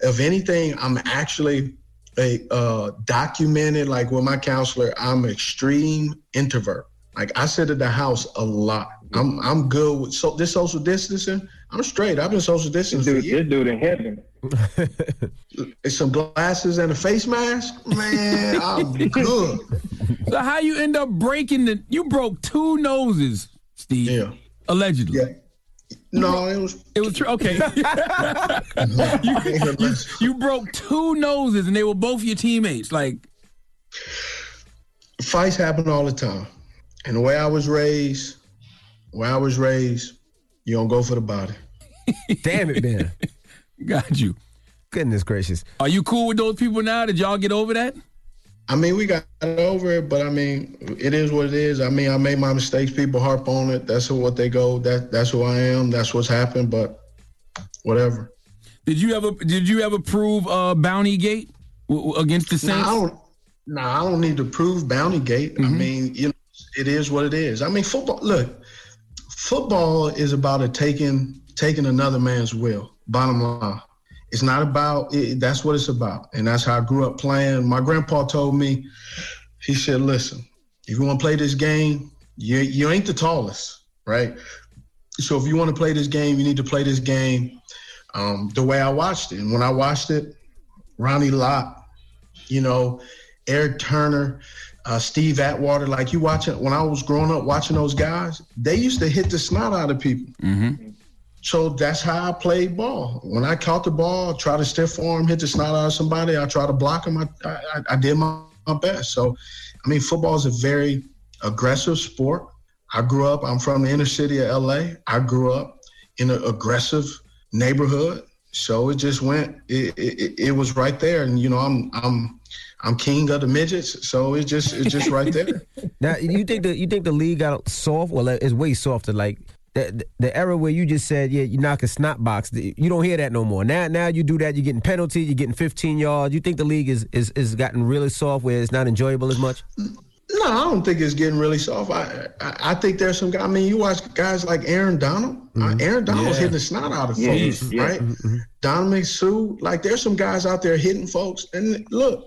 [SPEAKER 16] If anything, I'm actually a uh, documented, like with my counselor, I'm extreme introvert. Like I sit at the house a lot. I'm I'm good with so this social distancing. I'm straight. I've been social distancing.
[SPEAKER 17] This dude, this dude in heaven.
[SPEAKER 16] it's some glasses and a face mask, man. I'm good.
[SPEAKER 7] So how you end up breaking the? You broke two noses, Steve.
[SPEAKER 16] Yeah.
[SPEAKER 7] Allegedly.
[SPEAKER 16] Yeah. No, it was.
[SPEAKER 7] It was true. Okay. you, you, you, broke two noses, and they were both your teammates. Like
[SPEAKER 16] fights happen all the time, and the way I was raised, where I was raised, you don't go for the body.
[SPEAKER 8] Damn it, man.
[SPEAKER 7] Got you.
[SPEAKER 8] Goodness gracious.
[SPEAKER 7] Are you cool with those people now? Did y'all get over that?
[SPEAKER 16] I mean, we got over it, but I mean, it is what it is. I mean, I made my mistakes. People harp on it. That's what they go. That that's who I am. That's what's happened. But whatever.
[SPEAKER 7] Did you ever did you ever prove uh, Bounty Gate against the Saints?
[SPEAKER 16] Nah, I don't. Nah, I don't need to prove Bounty Gate. Mm-hmm. I mean, you know, it is what it is. I mean, football. Look, football is about a taking taking another man's will. Bottom line. It's not about it, that's what it's about. And that's how I grew up playing. My grandpa told me, he said, listen, if you want to play this game, you, you ain't the tallest, right? So if you want to play this game, you need to play this game um, the way I watched it. And when I watched it, Ronnie Lott, you know, Eric Turner, uh, Steve Atwater. Like you watching when I was growing up watching those guys, they used to hit the snot out of people.
[SPEAKER 7] Mm-hmm.
[SPEAKER 16] So that's how I played ball. When I caught the ball, try to stiff arm, hit the snot out of somebody, I try to block them. I, I, I did my, my best. So, I mean, football is a very aggressive sport. I grew up, I'm from the inner city of LA. I grew up in an aggressive neighborhood. So it just went, it, it, it was right there. And, you know, I'm, I'm, I'm king of the midgets, so it's just it's just right there.
[SPEAKER 8] Now, you think the you think the league got soft? Well, it's way softer. Like the, the era where you just said, yeah, you knock a snot box. You don't hear that no more. Now, now you do that, you're getting penalties, you're getting 15 yards. You think the league is is is gotten really soft where it's not enjoyable as much?
[SPEAKER 16] No, I don't think it's getting really soft. I I, I think there's some guys. I mean, you watch guys like Aaron Donald. Uh, Aaron Donald's
[SPEAKER 17] Yeah.
[SPEAKER 16] hitting the snot out of
[SPEAKER 17] Yeah,
[SPEAKER 16] folks,
[SPEAKER 17] yeah.
[SPEAKER 16] right? Ndamukong Suh. Like, there's some guys out there hitting folks. And look,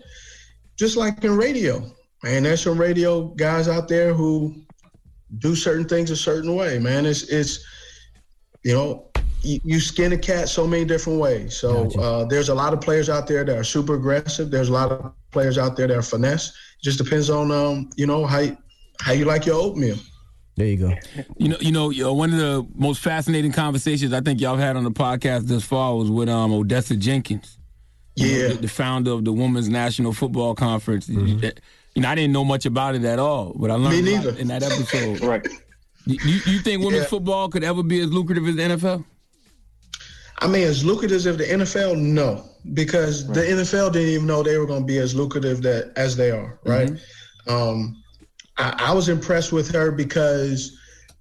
[SPEAKER 16] just like in radio, man, there's some radio guys out there who do certain things a certain way, man. It's it's you know. You, you skin a cat so many different ways. So uh, there's a lot of players out there that are super aggressive. There's a lot of players out there that are finesse. It just depends on um, you know how you, how you like your oatmeal.
[SPEAKER 8] There you go.
[SPEAKER 7] You know, you know, you know, one of the most fascinating conversations I think y'all had on the podcast this far was with um Odessa Jenkins. You know,
[SPEAKER 16] Yeah.
[SPEAKER 7] the, the founder of the Women's National Football Conference. You know, I didn't know much about it at all, but I learned
[SPEAKER 16] Me neither.
[SPEAKER 7] in that episode.
[SPEAKER 17] right.
[SPEAKER 7] You, you think women's
[SPEAKER 16] Yeah.
[SPEAKER 7] football could ever be as lucrative as the NFL?
[SPEAKER 16] I mean, as lucrative as the NFL, no, because the NFL didn't even know they were going to be as lucrative that as they are, right? Um, I, I was impressed with her because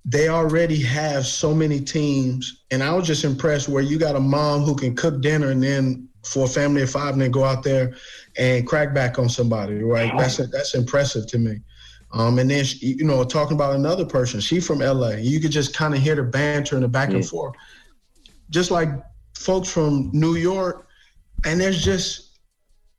[SPEAKER 16] they already have so many teams, and I was just impressed where you got a mom who can cook dinner and then for a family of five, and then go out there and crack back on somebody, right? That's that's impressive to me. Um, and then she, you know, talking about another person, she from LA. You could just kind of hear the banter and the back and
[SPEAKER 17] Yeah.
[SPEAKER 16] forth just like folks from New York, and there's just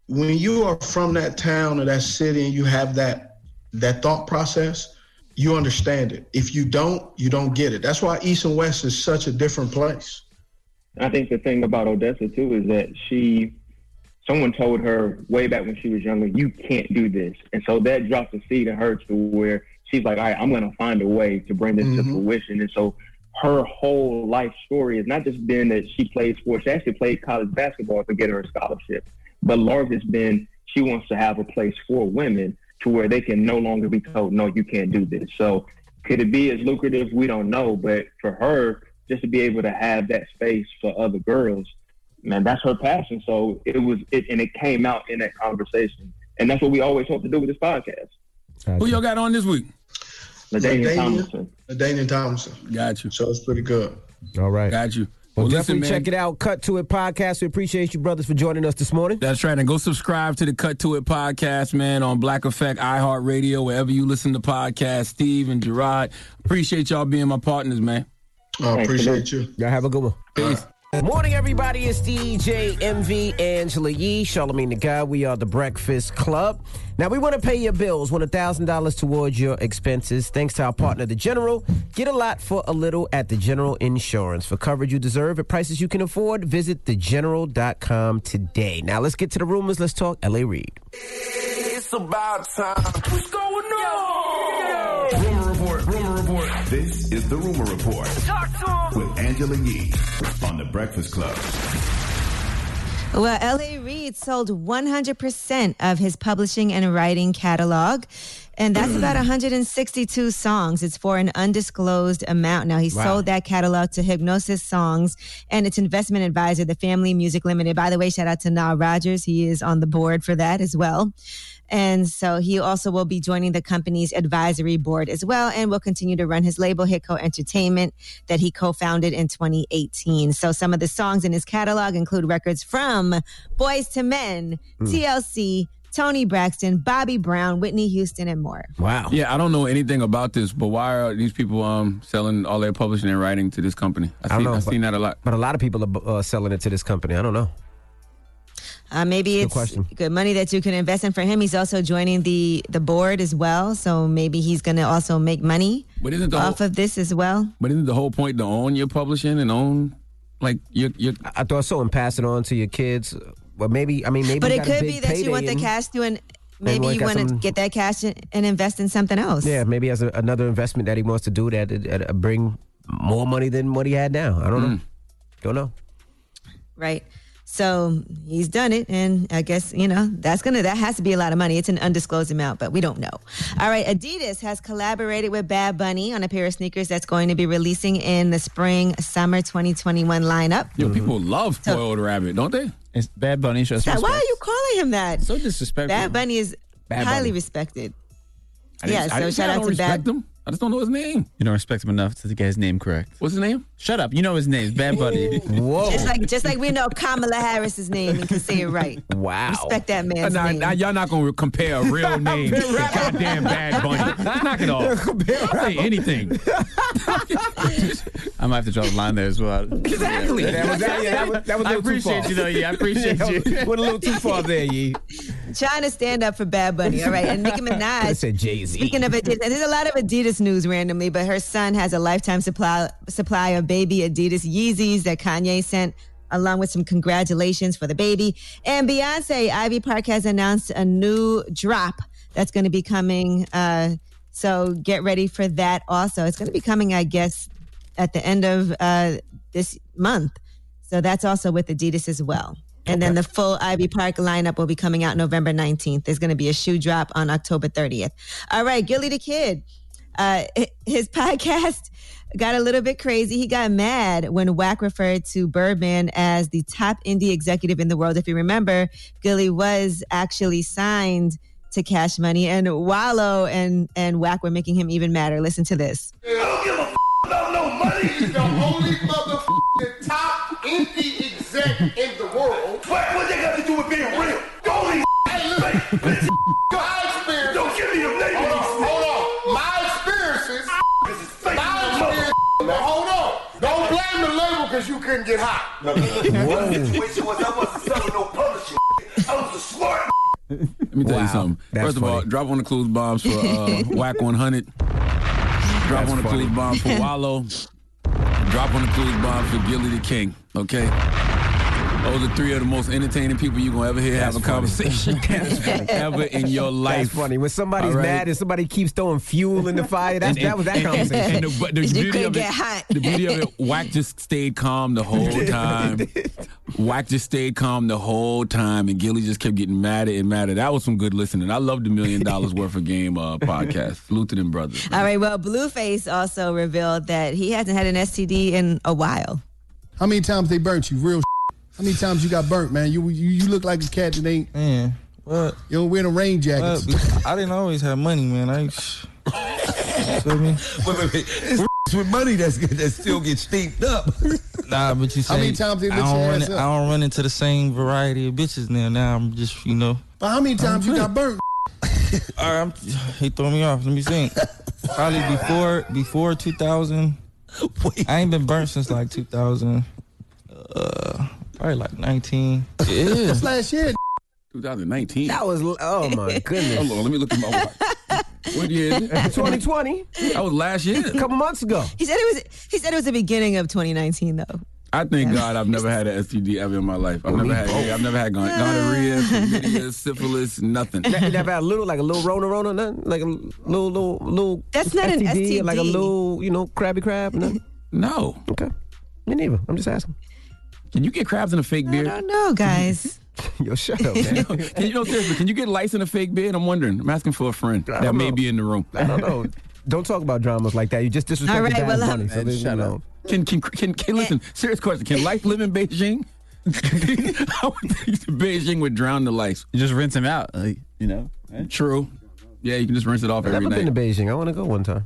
[SPEAKER 16] when you are from that town or that city and you have that that thought process, you understand it. If you don't, you don't get it. That's why East and West is such a different place.
[SPEAKER 17] I think the thing about Odessa too is that she, someone told her way back when she was younger, you can't do this, and so that dropped the seed in her to where she's like, all right, I'm going to find a way to bring this to mm-hmm. fruition, and so her whole life story has not just been that she played sports; she actually played college basketball to get her a scholarship, but large has been she wants to have a place for women to where they can no longer be told, no, you can't do this. So could it be as lucrative? We don't know, but for her, just to be able to have that space for other girls, man, that's her passion. So it was, it, and it came out in that conversation, and that's what we always hope to do with this podcast.
[SPEAKER 7] Who y'all got on this week?
[SPEAKER 17] LaDainian
[SPEAKER 16] LaDainian.
[SPEAKER 17] Tomlinson.
[SPEAKER 16] Daniel Thompson.
[SPEAKER 7] Got you.
[SPEAKER 16] So it's pretty good.
[SPEAKER 8] All right.
[SPEAKER 7] Got you.
[SPEAKER 8] Well,
[SPEAKER 7] Well,
[SPEAKER 8] definitely
[SPEAKER 7] listen,
[SPEAKER 8] check it out. Cut to it podcast. We appreciate you, brothers, for joining us this morning.
[SPEAKER 7] That's right. And go subscribe to the Cut to It podcast, man, on Black Effect, iHeartRadio, wherever you listen to podcasts. Steve and Gerard. Appreciate y'all being my partners, man.
[SPEAKER 16] I appreciate you.
[SPEAKER 8] Y'all have a good one.
[SPEAKER 7] Peace.
[SPEAKER 8] Morning, everybody. It's DJ Envy Angela Yee, Charlamagne tha God. We are the Breakfast Club. Now, we want to pay your bills. Want $1,000 towards your expenses. Thanks to our partner, The General. Get a lot for a little at The General Insurance. For coverage you deserve at prices you can afford, visit thegeneral.com today. Now, let's get to the rumors. Let's talk LA Reid.
[SPEAKER 10] It's about time. What's going on?
[SPEAKER 1] Rumor report. Rumor report. This is the rumor report
[SPEAKER 10] Talk to him.
[SPEAKER 1] with Angela Yee on the Breakfast Club.
[SPEAKER 6] Well, L.A. Reid sold 100% of his publishing and writing catalog. And that's about 162 songs. It's for an undisclosed amount. Now, he
[SPEAKER 18] Wow.
[SPEAKER 6] sold that catalog to Hipgnosis Songs and its investment advisor, the Family Music Limited. By the way, shout out to Nile Rodgers. He is on the board for that as well. And so he also will be joining the company's advisory board as well and will continue to run his label, Hitco Entertainment, that he co founded in 2018. So some of the songs in his catalog include records from Boyz II Men,
[SPEAKER 7] Hmm.
[SPEAKER 6] TLC, Toni Braxton, Bobby Brown, Whitney Houston, and more.
[SPEAKER 8] Wow.
[SPEAKER 7] Yeah, I don't know anything about this, but why are these people um selling all their publishing and writing to this company? I
[SPEAKER 8] I don't
[SPEAKER 7] seen,
[SPEAKER 8] know,
[SPEAKER 7] I've
[SPEAKER 8] but-
[SPEAKER 7] seen that a lot.
[SPEAKER 8] But a lot of people are uh, selling it to this company. I don't know.
[SPEAKER 6] Uh, maybe
[SPEAKER 8] Good
[SPEAKER 6] it's
[SPEAKER 8] question.
[SPEAKER 6] good money that you can invest in for him. He's also joining the the board as well, so maybe he's going to also make money
[SPEAKER 7] But isn't the
[SPEAKER 6] off
[SPEAKER 7] whole,
[SPEAKER 6] of this as well.
[SPEAKER 7] but isn't the whole point to own your publishing and own like your your
[SPEAKER 8] I thought so, and pass it on to your kids Well, maybe I mean maybe.
[SPEAKER 6] but
[SPEAKER 8] he
[SPEAKER 6] it
[SPEAKER 8] got a
[SPEAKER 6] could
[SPEAKER 8] big
[SPEAKER 6] be that you want the cash to and maybe
[SPEAKER 8] wanna
[SPEAKER 6] you want to get that cash and and invest in something else.
[SPEAKER 8] Yeah, maybe as a, another investment that he wants to do that that, uh, bring more money than what he had now. I don't know. Don't know.
[SPEAKER 6] Right. So he's done it, and I guess you know that's gonna that has to be a lot of money. It's an undisclosed amount, but we don't know. All right, Adidas has collaborated with Bad Bunny on a pair of sneakers that's going to be releasing in the spring summer 2021 lineup.
[SPEAKER 7] Yo, people love spoiled rabbit, don't they?
[SPEAKER 4] It's Bad Bunny. Shows
[SPEAKER 6] Why are you calling him that?
[SPEAKER 4] So disrespectful.
[SPEAKER 6] Bad Bunny is
[SPEAKER 7] Bad
[SPEAKER 6] highly
[SPEAKER 7] Bunny.
[SPEAKER 6] respected.
[SPEAKER 7] I
[SPEAKER 6] Yeah,
[SPEAKER 7] I
[SPEAKER 6] so shout out to Bad.
[SPEAKER 7] respect him. I just don't know his name.
[SPEAKER 4] You don't respect him enough to get his name correct.
[SPEAKER 7] What's his name?
[SPEAKER 4] Shut up. You know his name. Bad Bunny.
[SPEAKER 8] Whoa.
[SPEAKER 6] Just like just like we know Kamala Harris's name and can say it right.
[SPEAKER 8] Wow.
[SPEAKER 6] Respect that
[SPEAKER 7] Uh,
[SPEAKER 6] man's
[SPEAKER 7] now,
[SPEAKER 6] name.
[SPEAKER 7] now y'all not gonna compare a real name to goddamn Bad Bunny. Knock it off. I'll say anything.
[SPEAKER 4] I might have to draw the line there as well.
[SPEAKER 7] Exactly.
[SPEAKER 8] That was, that, yeah, that was, that was a
[SPEAKER 4] I appreciate you though. Yeah, I appreciate
[SPEAKER 8] Yeah,
[SPEAKER 4] you.
[SPEAKER 8] Went a little too far there, Yee.
[SPEAKER 6] Trying to stand up for Bad Bunny. All right. And Nicki Minaj.
[SPEAKER 8] Said Jay Z.
[SPEAKER 6] Speaking of Adidas, and there's a lot of Adidas news randomly, but her son has a lifetime supply supply of baby Adidas Yeezys that Kanye sent along with some congratulations for the baby. And Beyonce, Ivy Park has announced a new drop that's going to be coming. Uh, so get ready for that also. It's going to be coming, I guess, at the end of uh, this month. So that's also with Adidas as well. And then the full Ivy Park lineup will be coming out November 19th. There's going to be a shoe drop on October 30th. All right, Gillie da Kid. Uh, his podcast got a little bit crazy. He got mad when Wack referred to Birdman as the top indie executive in the world. If you remember, Gillie was actually signed to Cash Money, and Wallo and and Wack were making him even madder. Listen to this.
[SPEAKER 10] I don't give a f- about no money. He's the only motherfucking top indie exec in the world. What, what they got to do with being real? The only hey, listen, listen, my experience. Don't give me them names. Hold on, hold on. My experiences. My experience. Hold on. Don't blame the label because you couldn't get hot. No, no, no.
[SPEAKER 8] Whoa.
[SPEAKER 10] The situation was I wasn't selling no publishing. I was a smart.
[SPEAKER 7] Let me tell you something.
[SPEAKER 8] That's
[SPEAKER 7] First of all, drop one of the clues bombs for uh, Wack 100. Drop
[SPEAKER 8] That's
[SPEAKER 7] one of the
[SPEAKER 8] funny.
[SPEAKER 7] clues bombs for Wallo. Drop one of the clues bombs for Gillie da King. Okay. Those are three of the most entertaining people you're gonna ever hear have a
[SPEAKER 8] funny.
[SPEAKER 7] conversation ever in your life.
[SPEAKER 8] That's funny. When somebody's
[SPEAKER 7] All right?
[SPEAKER 8] mad and somebody keeps throwing fuel in the fire, that's, that was that conversation.
[SPEAKER 7] And the, but the
[SPEAKER 6] You
[SPEAKER 7] beauty
[SPEAKER 6] couldn't
[SPEAKER 7] of
[SPEAKER 6] get
[SPEAKER 7] it,
[SPEAKER 6] hot.
[SPEAKER 7] the beauty of it, Wack just stayed calm the whole time. Wack just stayed calm the whole time, and Gillie just kept getting madder and madder. That was some good listening. I love the Million Dollaz Worth of Game uh, podcast. Salute to them brothers.
[SPEAKER 6] All right. Well, Blueface also revealed that he hasn't had an STD in a while.
[SPEAKER 18] How many times they burnt you? Real. How many times you got burnt, man? You you, you look like a cat that ain't.
[SPEAKER 19] Man, what?
[SPEAKER 18] You don't wear the rain jackets.
[SPEAKER 19] what? I didn't always have money, man. I feel me?
[SPEAKER 20] Wait, wait, wait. It's with money that's that still gets steamed up.
[SPEAKER 19] Nah, but you say
[SPEAKER 18] How many times they
[SPEAKER 19] I
[SPEAKER 18] lift
[SPEAKER 19] don't run
[SPEAKER 18] ass?
[SPEAKER 19] I don't run into the same variety of bitches now. Now I'm just, you know.
[SPEAKER 18] But how many times you got burnt?
[SPEAKER 19] All right, I'm, he throw me off. Let me think. Probably before before 2000. I ain't been burnt since like 2000. Uh, probably like 19. Yeah.
[SPEAKER 18] That's last year.
[SPEAKER 7] 2019.
[SPEAKER 8] That was oh my goodness.
[SPEAKER 7] Hold on, let me look at my watch. What year is it?
[SPEAKER 8] 2020.
[SPEAKER 7] That was last year.
[SPEAKER 8] A couple months ago.
[SPEAKER 6] He said it was. He said it was the beginning of 2019, though.
[SPEAKER 7] I thank God I've never had an STD ever in my life. I've never had. Oh. I've never had gon- gonorrhea, chlamydia, syphilis, nothing.
[SPEAKER 8] You never had a little like a little Rona Rona, nothing like a little little little.
[SPEAKER 6] That's not an STD.
[SPEAKER 8] Like a little you know crabby crab, nothing.
[SPEAKER 7] No.
[SPEAKER 8] Okay. Me neither. I'm just asking.
[SPEAKER 7] Can you get crabs in a fake beard?
[SPEAKER 6] I don't know, guys.
[SPEAKER 8] Yo, shut up, man.
[SPEAKER 7] Can you know seriously? Can you get lice in a fake beard? I'm wondering. I'm asking for a friend that
[SPEAKER 8] don't
[SPEAKER 7] may be in the room.
[SPEAKER 8] I don't know. Don't talk about dramas like that. You just disrespect
[SPEAKER 6] All right,
[SPEAKER 8] Bad
[SPEAKER 6] well,
[SPEAKER 8] Bunny.
[SPEAKER 6] um,
[SPEAKER 8] so
[SPEAKER 7] Man, shut
[SPEAKER 8] you know.
[SPEAKER 7] up. Can can can, can listen? Serious question. Can life live in Beijing? I would think Beijing would drown the lice.
[SPEAKER 4] You just rinse them out, like, you know. right?
[SPEAKER 7] True. Yeah, you can just rinse it off
[SPEAKER 8] I've
[SPEAKER 7] every
[SPEAKER 8] never been to Beijing. I want to go one time.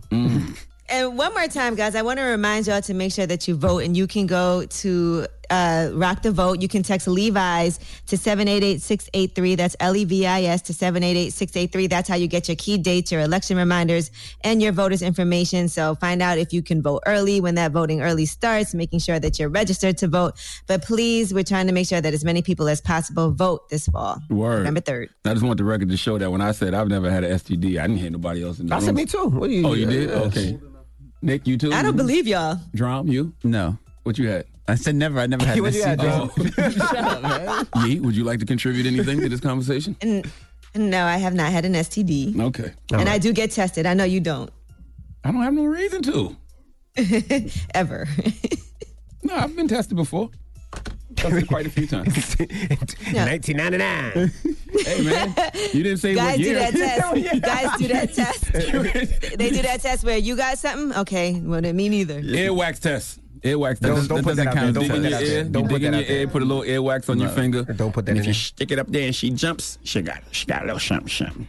[SPEAKER 6] And one more time, guys, I want to remind y'all to make sure that you vote, and you can go to uh, Rock the Vote. You can text Levi's to 788-683. That's L-E-V-I-S to 788-683. That's how you get your key dates, your election reminders, and your voters' information. So find out if you can vote early when that voting early starts, making sure that you're registered to vote. But please, we're trying to make sure that as many people as possible vote this fall.
[SPEAKER 7] Word.
[SPEAKER 6] November 3rd.
[SPEAKER 7] I just want the record to show that when I said I've never had an STD, I didn't hear nobody else in the
[SPEAKER 8] I
[SPEAKER 7] room.
[SPEAKER 8] said me too. What do you?
[SPEAKER 7] Oh, you did?
[SPEAKER 8] Yes.
[SPEAKER 7] Okay. Nick, you too?
[SPEAKER 6] I don't believe y'all.
[SPEAKER 7] Drum, you?
[SPEAKER 4] No.
[SPEAKER 7] What you had?
[SPEAKER 4] I said never. I never had
[SPEAKER 8] What
[SPEAKER 4] an
[SPEAKER 8] you got,
[SPEAKER 4] STD.
[SPEAKER 7] Shut. Yeet, would you like to contribute anything to this conversation?
[SPEAKER 6] And no, I have not had an STD.
[SPEAKER 7] Okay.
[SPEAKER 6] And I do get tested. I know you don't.
[SPEAKER 7] I don't have no reason to.
[SPEAKER 6] Ever.
[SPEAKER 7] No, I've been tested before. Tested quite a few times.
[SPEAKER 8] 1999.
[SPEAKER 7] hey man, you didn't say
[SPEAKER 6] Guys
[SPEAKER 7] what
[SPEAKER 6] do that test. Guys do that test. they do that test where you got something. Okay, well then me neither.
[SPEAKER 7] Earwax test. Earwax test.
[SPEAKER 8] Don't- don't put
[SPEAKER 7] doesn't
[SPEAKER 8] that
[SPEAKER 7] count.
[SPEAKER 8] Don't
[SPEAKER 7] dig in your
[SPEAKER 8] out there.
[SPEAKER 7] ear.
[SPEAKER 8] Don't
[SPEAKER 7] you
[SPEAKER 8] put
[SPEAKER 7] dig in your ear. Put a little earwax on your finger.
[SPEAKER 8] don't put that in.
[SPEAKER 7] and
[SPEAKER 8] in
[SPEAKER 7] if you stick it up there and she jumps, she got she got a little something something.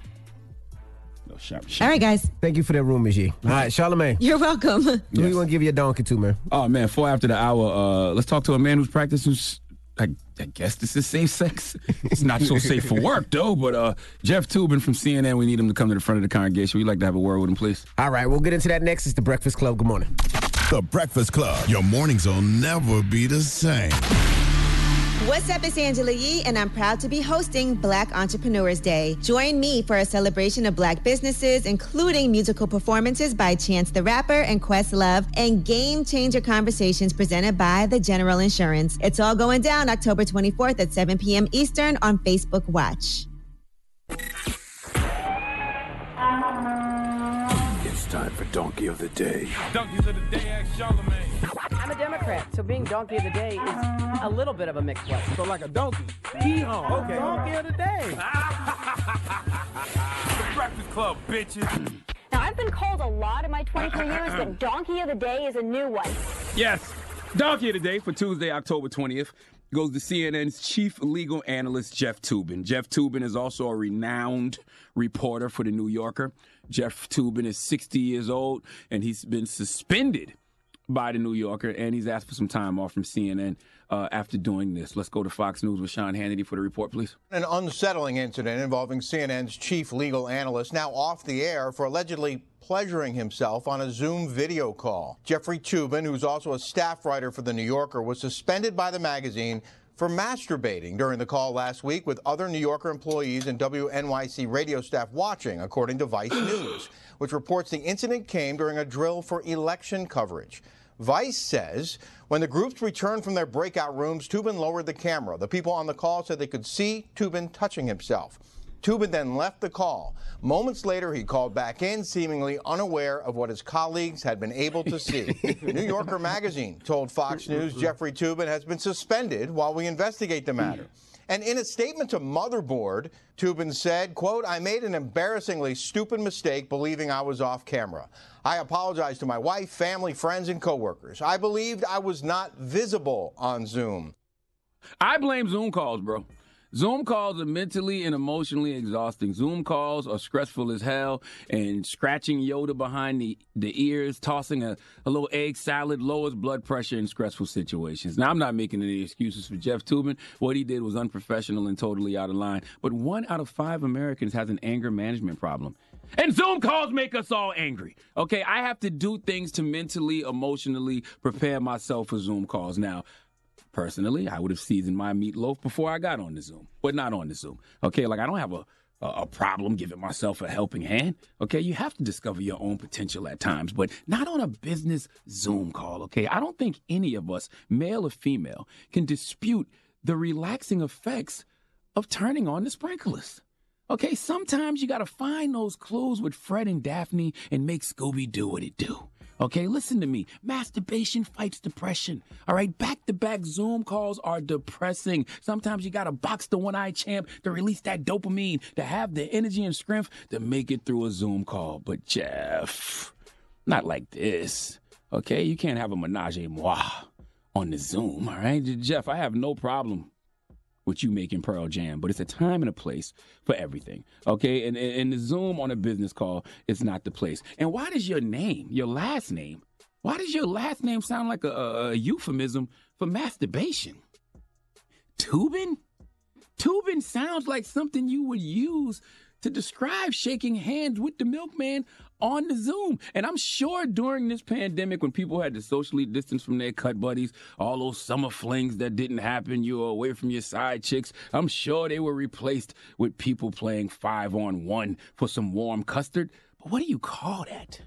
[SPEAKER 7] Little something, something.
[SPEAKER 6] All right, guys.
[SPEAKER 8] Thank you for that room, G. All right, Charlamagne.
[SPEAKER 6] You're welcome.
[SPEAKER 8] Who you want to give your donkey to, man?
[SPEAKER 7] Oh man, four after the hour. Uh, let's talk to a man who's practicing. I guess this is safe sex. It's not so safe for work though. But uh, Jeff Toobin from CNN, we need him to come to the front of the congregation. We'd like to have a word with him, please.
[SPEAKER 8] All right, we'll get into that next. It's the Breakfast Club. Good morning.
[SPEAKER 1] The Breakfast Club. Your mornings will never be the same.
[SPEAKER 6] What's up? It's Angela Yee, and I'm proud to be hosting Black Entrepreneurs Day. Join me for a celebration of Black businesses, including musical performances by Chance the Rapper and Questlove, and game changer conversations presented by the General Insurance. It's all going down October 24th at 7 p.m. Eastern on Facebook Watch.
[SPEAKER 21] For Donkey of the Day.
[SPEAKER 22] Donkeys of the day, ask Charlamagne.
[SPEAKER 14] I'm a Democrat, so being donkey of the day is a little bit of a mixed blessing.
[SPEAKER 22] So like a donkey. Hee-haw. Okay.
[SPEAKER 14] Donkey
[SPEAKER 22] of the day. the Breakfast Club, bitches.
[SPEAKER 23] Now, I've been called a lot in my 24 years, but Donkey of the Day is a new one.
[SPEAKER 7] Yes. Donkey of the day for Tuesday, October 20th goes to CNN's chief legal analyst, Jeff Toobin. Jeff Toobin is also a renowned reporter for The New Yorker. Jeff Toobin is 60 years old and he's been suspended by The New Yorker and he's asked for some time off from CNN uh, after doing this. Let's go to Fox News with Sean Hannity for the report, please.
[SPEAKER 24] An unsettling incident involving CNN's chief legal analyst, now off the air for allegedly pleasuring himself on a Zoom video call. Jeffrey Toobin, who's also a staff writer for The New Yorker, was suspended by the magazine for masturbating during the call last week with other New Yorker employees and WNYC radio staff watching, according to Vice News, which reports the incident came during a drill for election coverage. Vice says when the groups returned from their breakout rooms, Toobin lowered the camera. The people on the call said they could see Toobin touching himself. Toobin then left the call. Moments later, he called back in, seemingly unaware of what his colleagues had been able to see. New Yorker magazine told Fox News Jeffrey Toobin has been suspended while we investigate the matter. And in a statement to Motherboard, Toobin said, quote, I made an embarrassingly stupid mistake believing I was off camera. I apologize to my wife, family, friends, and coworkers. I believed I was not visible on Zoom.
[SPEAKER 7] I blame Zoom calls, bro. Zoom calls are mentally and emotionally exhausting. Zoom calls are stressful as hell, and scratching Yoda behind the, the ears, tossing a, a little egg salad lowers blood pressure in stressful situations. Now, I'm not making any excuses for Jeff Toobin. What he did was unprofessional and totally out of line. But one out of five Americans has an anger management problem. And Zoom calls make us all angry. Okay, I have to do things to mentally, emotionally prepare myself for Zoom calls. Now, Personally, I would have seasoned my meatloaf before I got on the Zoom, but not on the Zoom. Okay, like I don't have a a, problem giving myself a helping hand. Okay, you have to discover your own potential at times, but not on a business Zoom call. Okay, I don't think any of us, male or female, can dispute the relaxing effects of turning on the sprinklers. Okay, sometimes you got to find those clues with Fred and Daphne and make Scooby do what it do. Okay, listen to me. Masturbation fights depression. All right, back to back Zoom calls are depressing. Sometimes you gotta box the one eye champ to release that dopamine, to have the energy and strength to make it through a Zoom call. But Jeff, not like this. Okay, you can't have a menage moi on the Zoom. All right, Jeff, I have no problem with you make in Pearl Jam, but it's a time and a place for everything. Okay, and, and, and the Zoom on a business call is not the place. And why does your name, your last name, why does your last name sound like a, a, a euphemism for masturbation? Toobin? Toobin sounds like something you would use to describe shaking hands with the milkman on the Zoom. And I'm sure during this pandemic, when people had to socially distance from their cut buddies, all those summer flings that didn't happen, you were away from your side chicks, I'm sure they were replaced with people playing five on one for some warm custard. But what do you call that?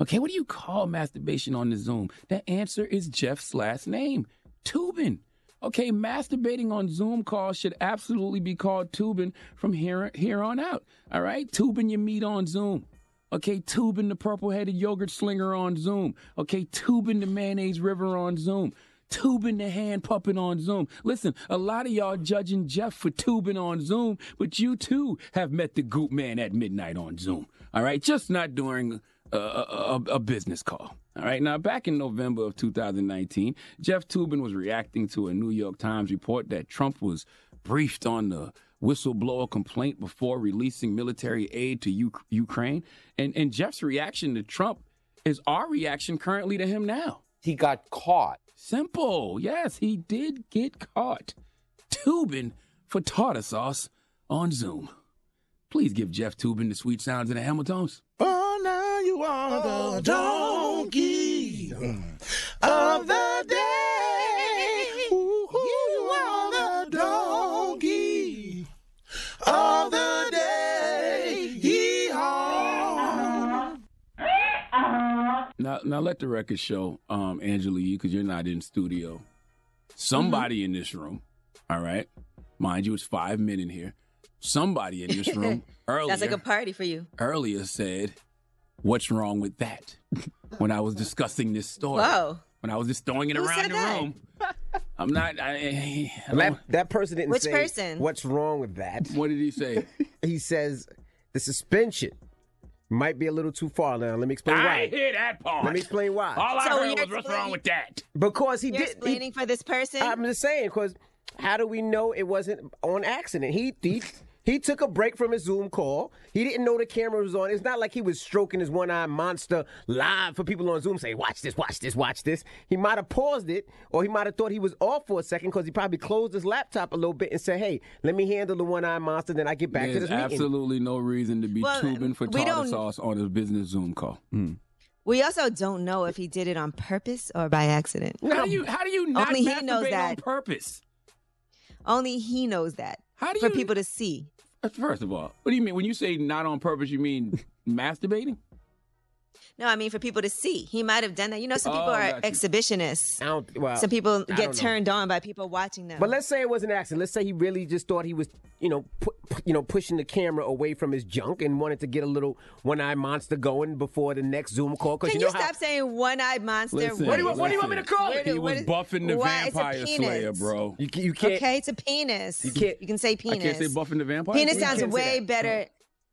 [SPEAKER 7] Okay, what do you call masturbation on the Zoom? The answer is Jeff's last name. Toobin. Okay, masturbating on Zoom calls should absolutely be called tubing from here here on out. All right, tubing your meat on Zoom. Okay, tubing the purple-headed yogurt slinger on Zoom. Okay, tubing the mayonnaise river on Zoom. Tubing the hand puppet on Zoom. Listen, a lot of y'all judging Jeff for tubing on Zoom, but you too have met the goop man at midnight on Zoom. All right, just not during a, a, a business call. All right, now back in November of 2019, Jeff Toobin was reacting to a New York Times report that Trump was briefed on the whistleblower complaint before releasing military aid to U- Ukraine. And, and Jeff's reaction to Trump is our reaction currently to him now.
[SPEAKER 25] He got caught.
[SPEAKER 7] Simple. Yes, he did get caught. Tubin for tartar sauce on Zoom. Please give Jeff Toobin the sweet sounds of the Hamiltons.
[SPEAKER 10] Oh, now you are the oh, donkey of the
[SPEAKER 7] Now, now let the record show, um, Angela, you because you're not in studio. Somebody in this room, all right, mind you, it's five men in here. Somebody in this room earlier
[SPEAKER 6] That's like a party for you.
[SPEAKER 7] earlier said, "What's wrong with that?" when I was discussing this story.
[SPEAKER 6] Whoa.
[SPEAKER 7] When I was just throwing it
[SPEAKER 6] Who
[SPEAKER 7] around the
[SPEAKER 6] that?
[SPEAKER 7] room. I'm not. I, I
[SPEAKER 8] That, that person didn't
[SPEAKER 6] Which
[SPEAKER 8] say
[SPEAKER 6] person?
[SPEAKER 8] what's wrong with that.
[SPEAKER 7] What did he say?
[SPEAKER 8] he says the suspension might be a little too far. Now let me explain
[SPEAKER 7] I
[SPEAKER 8] why.
[SPEAKER 7] I hear that part.
[SPEAKER 8] Let me explain why.
[SPEAKER 7] All I
[SPEAKER 6] So
[SPEAKER 7] heard
[SPEAKER 6] you're
[SPEAKER 7] was, "What's wrong with that?"
[SPEAKER 8] Because he
[SPEAKER 6] You're
[SPEAKER 8] did. he-
[SPEAKER 6] explaining for this person.
[SPEAKER 8] I'm just saying because how do we know it wasn't on accident? He he he took a break from his Zoom call. He didn't know the camera was on. It's not like he was stroking his one-eyed monster live for people on Zoom saying, "Watch this, watch this, watch this." He might have paused it, or he might have thought he was off for a second because he probably closed his laptop a little bit and said, "Hey, let me handle the one-eyed monster, then I get back to this meeting."
[SPEAKER 7] absolutely no reason to be
[SPEAKER 6] Well,
[SPEAKER 7] tubing for
[SPEAKER 6] we
[SPEAKER 7] tartar
[SPEAKER 6] don't-
[SPEAKER 7] sauce on a business Zoom call. Hmm.
[SPEAKER 6] we also don't know if he did it on purpose or by accident.
[SPEAKER 7] How do you how do you not
[SPEAKER 6] Only he
[SPEAKER 7] masturbate
[SPEAKER 6] knows
[SPEAKER 7] on
[SPEAKER 6] that.
[SPEAKER 7] purpose?
[SPEAKER 6] Only he knows that.
[SPEAKER 7] How do you,
[SPEAKER 6] for
[SPEAKER 7] you-
[SPEAKER 6] people to see?
[SPEAKER 7] First of all, what do you mean when you say not on purpose? You mean masturbating?
[SPEAKER 6] No, I mean for people to see. He might have done that. You know, some people
[SPEAKER 7] Oh,
[SPEAKER 6] are exhibitionists.
[SPEAKER 8] I don't, well,
[SPEAKER 6] some people
[SPEAKER 8] I don't
[SPEAKER 6] get turned on by people watching them.
[SPEAKER 8] But let's say it was an accident. Let's say he really just thought he was, you know, pu- pu- you know, pushing the camera away from his junk and wanted to get a little one-eyed monster going before the next Zoom call. Because
[SPEAKER 6] Can
[SPEAKER 8] you
[SPEAKER 6] you,
[SPEAKER 8] know how
[SPEAKER 6] stop saying one-eyed monster?
[SPEAKER 7] Listen,
[SPEAKER 8] What do you want- what do you want me to call
[SPEAKER 6] Where
[SPEAKER 8] it?
[SPEAKER 6] do-
[SPEAKER 7] He
[SPEAKER 6] what
[SPEAKER 7] was
[SPEAKER 6] is-
[SPEAKER 7] buffing the
[SPEAKER 6] why- it's a
[SPEAKER 7] vampire
[SPEAKER 6] penis.
[SPEAKER 7] slayer, bro.
[SPEAKER 8] you, you can't.
[SPEAKER 6] Okay, it's a penis.
[SPEAKER 8] You can't-
[SPEAKER 6] You can say
[SPEAKER 7] I
[SPEAKER 6] penis.
[SPEAKER 7] can't say buffing the vampire.
[SPEAKER 6] Penis sounds way better.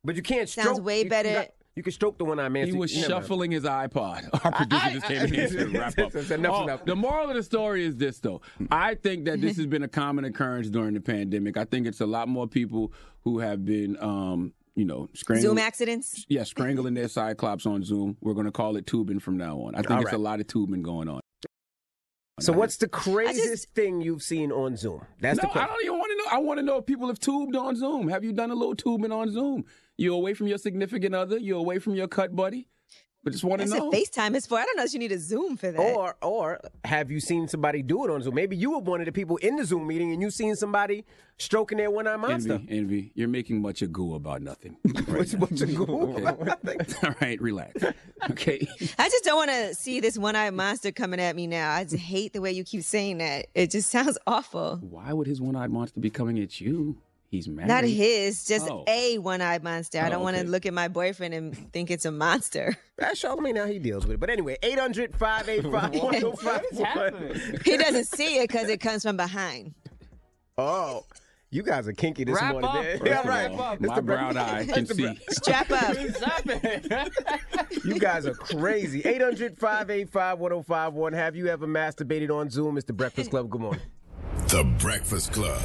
[SPEAKER 8] But you can't
[SPEAKER 6] Sounds
[SPEAKER 8] stroke.
[SPEAKER 6] way
[SPEAKER 8] you- you
[SPEAKER 6] better.
[SPEAKER 8] Got- You, can stroke the one-eyed man.
[SPEAKER 7] He was
[SPEAKER 8] never mind.
[SPEAKER 7] shuffling his iPod. Our producer just came in here to wrap up.
[SPEAKER 8] That's enough,
[SPEAKER 7] Oh,
[SPEAKER 8] enough.
[SPEAKER 7] The moral of the story is this, though. I think that this has been a common occurrence during the pandemic. I think it's a lot more people who have been, um, you know, strangling.
[SPEAKER 6] Zoom accidents.
[SPEAKER 7] Yeah, strangling their cyclops on Zoom. We're going to call it tubing from now on. I think
[SPEAKER 8] All
[SPEAKER 7] it's a lot of tubing going on.
[SPEAKER 8] So what's the craziest thing you've seen on Zoom? That's
[SPEAKER 7] no,
[SPEAKER 8] the
[SPEAKER 7] I don't even want to know. I want to know if people have tubed on Zoom. Have you done a little tubing on Zoom? You're away from your significant other. You're away from your cut buddy. But just want to
[SPEAKER 6] That's
[SPEAKER 7] know.
[SPEAKER 6] what FaceTime is for. I don't know if you need a Zoom for that.
[SPEAKER 8] Or, or have you seen somebody do it on Zoom? Maybe you were one of the people in the Zoom meeting and you seen somebody stroking their one-eyed monster.
[SPEAKER 7] Envy, envy. You're making much a goo about nothing.
[SPEAKER 8] What's, what's a ghoul?
[SPEAKER 7] All right, relax. Okay.
[SPEAKER 6] I just don't want to see this one-eyed monster coming at me now. I just hate the way you keep saying that. It just sounds awful.
[SPEAKER 7] Why would his one-eyed monster be coming at you? He's married.
[SPEAKER 6] Not his, just
[SPEAKER 7] Oh.
[SPEAKER 6] a one-eyed monster. I
[SPEAKER 7] Oh,
[SPEAKER 6] don't want to look at my boyfriend and think it's a monster.
[SPEAKER 8] That's Charlamagne now he deals with it. But anyway, 800 585
[SPEAKER 6] he doesn't see it because it comes from behind.
[SPEAKER 8] Oh, you guys are kinky this
[SPEAKER 6] Wrap
[SPEAKER 8] morning,
[SPEAKER 6] up.
[SPEAKER 8] man. Yeah, right.
[SPEAKER 7] all,
[SPEAKER 8] Mr.
[SPEAKER 7] my
[SPEAKER 8] Brown-
[SPEAKER 7] brown eye can
[SPEAKER 8] Mr.
[SPEAKER 7] see.
[SPEAKER 8] Brown-
[SPEAKER 6] Strap up.
[SPEAKER 8] You guys are crazy. 800 585 1051. Have you ever masturbated on Zoom? It's the Breakfast Club. Good morning.
[SPEAKER 1] The Breakfast Club.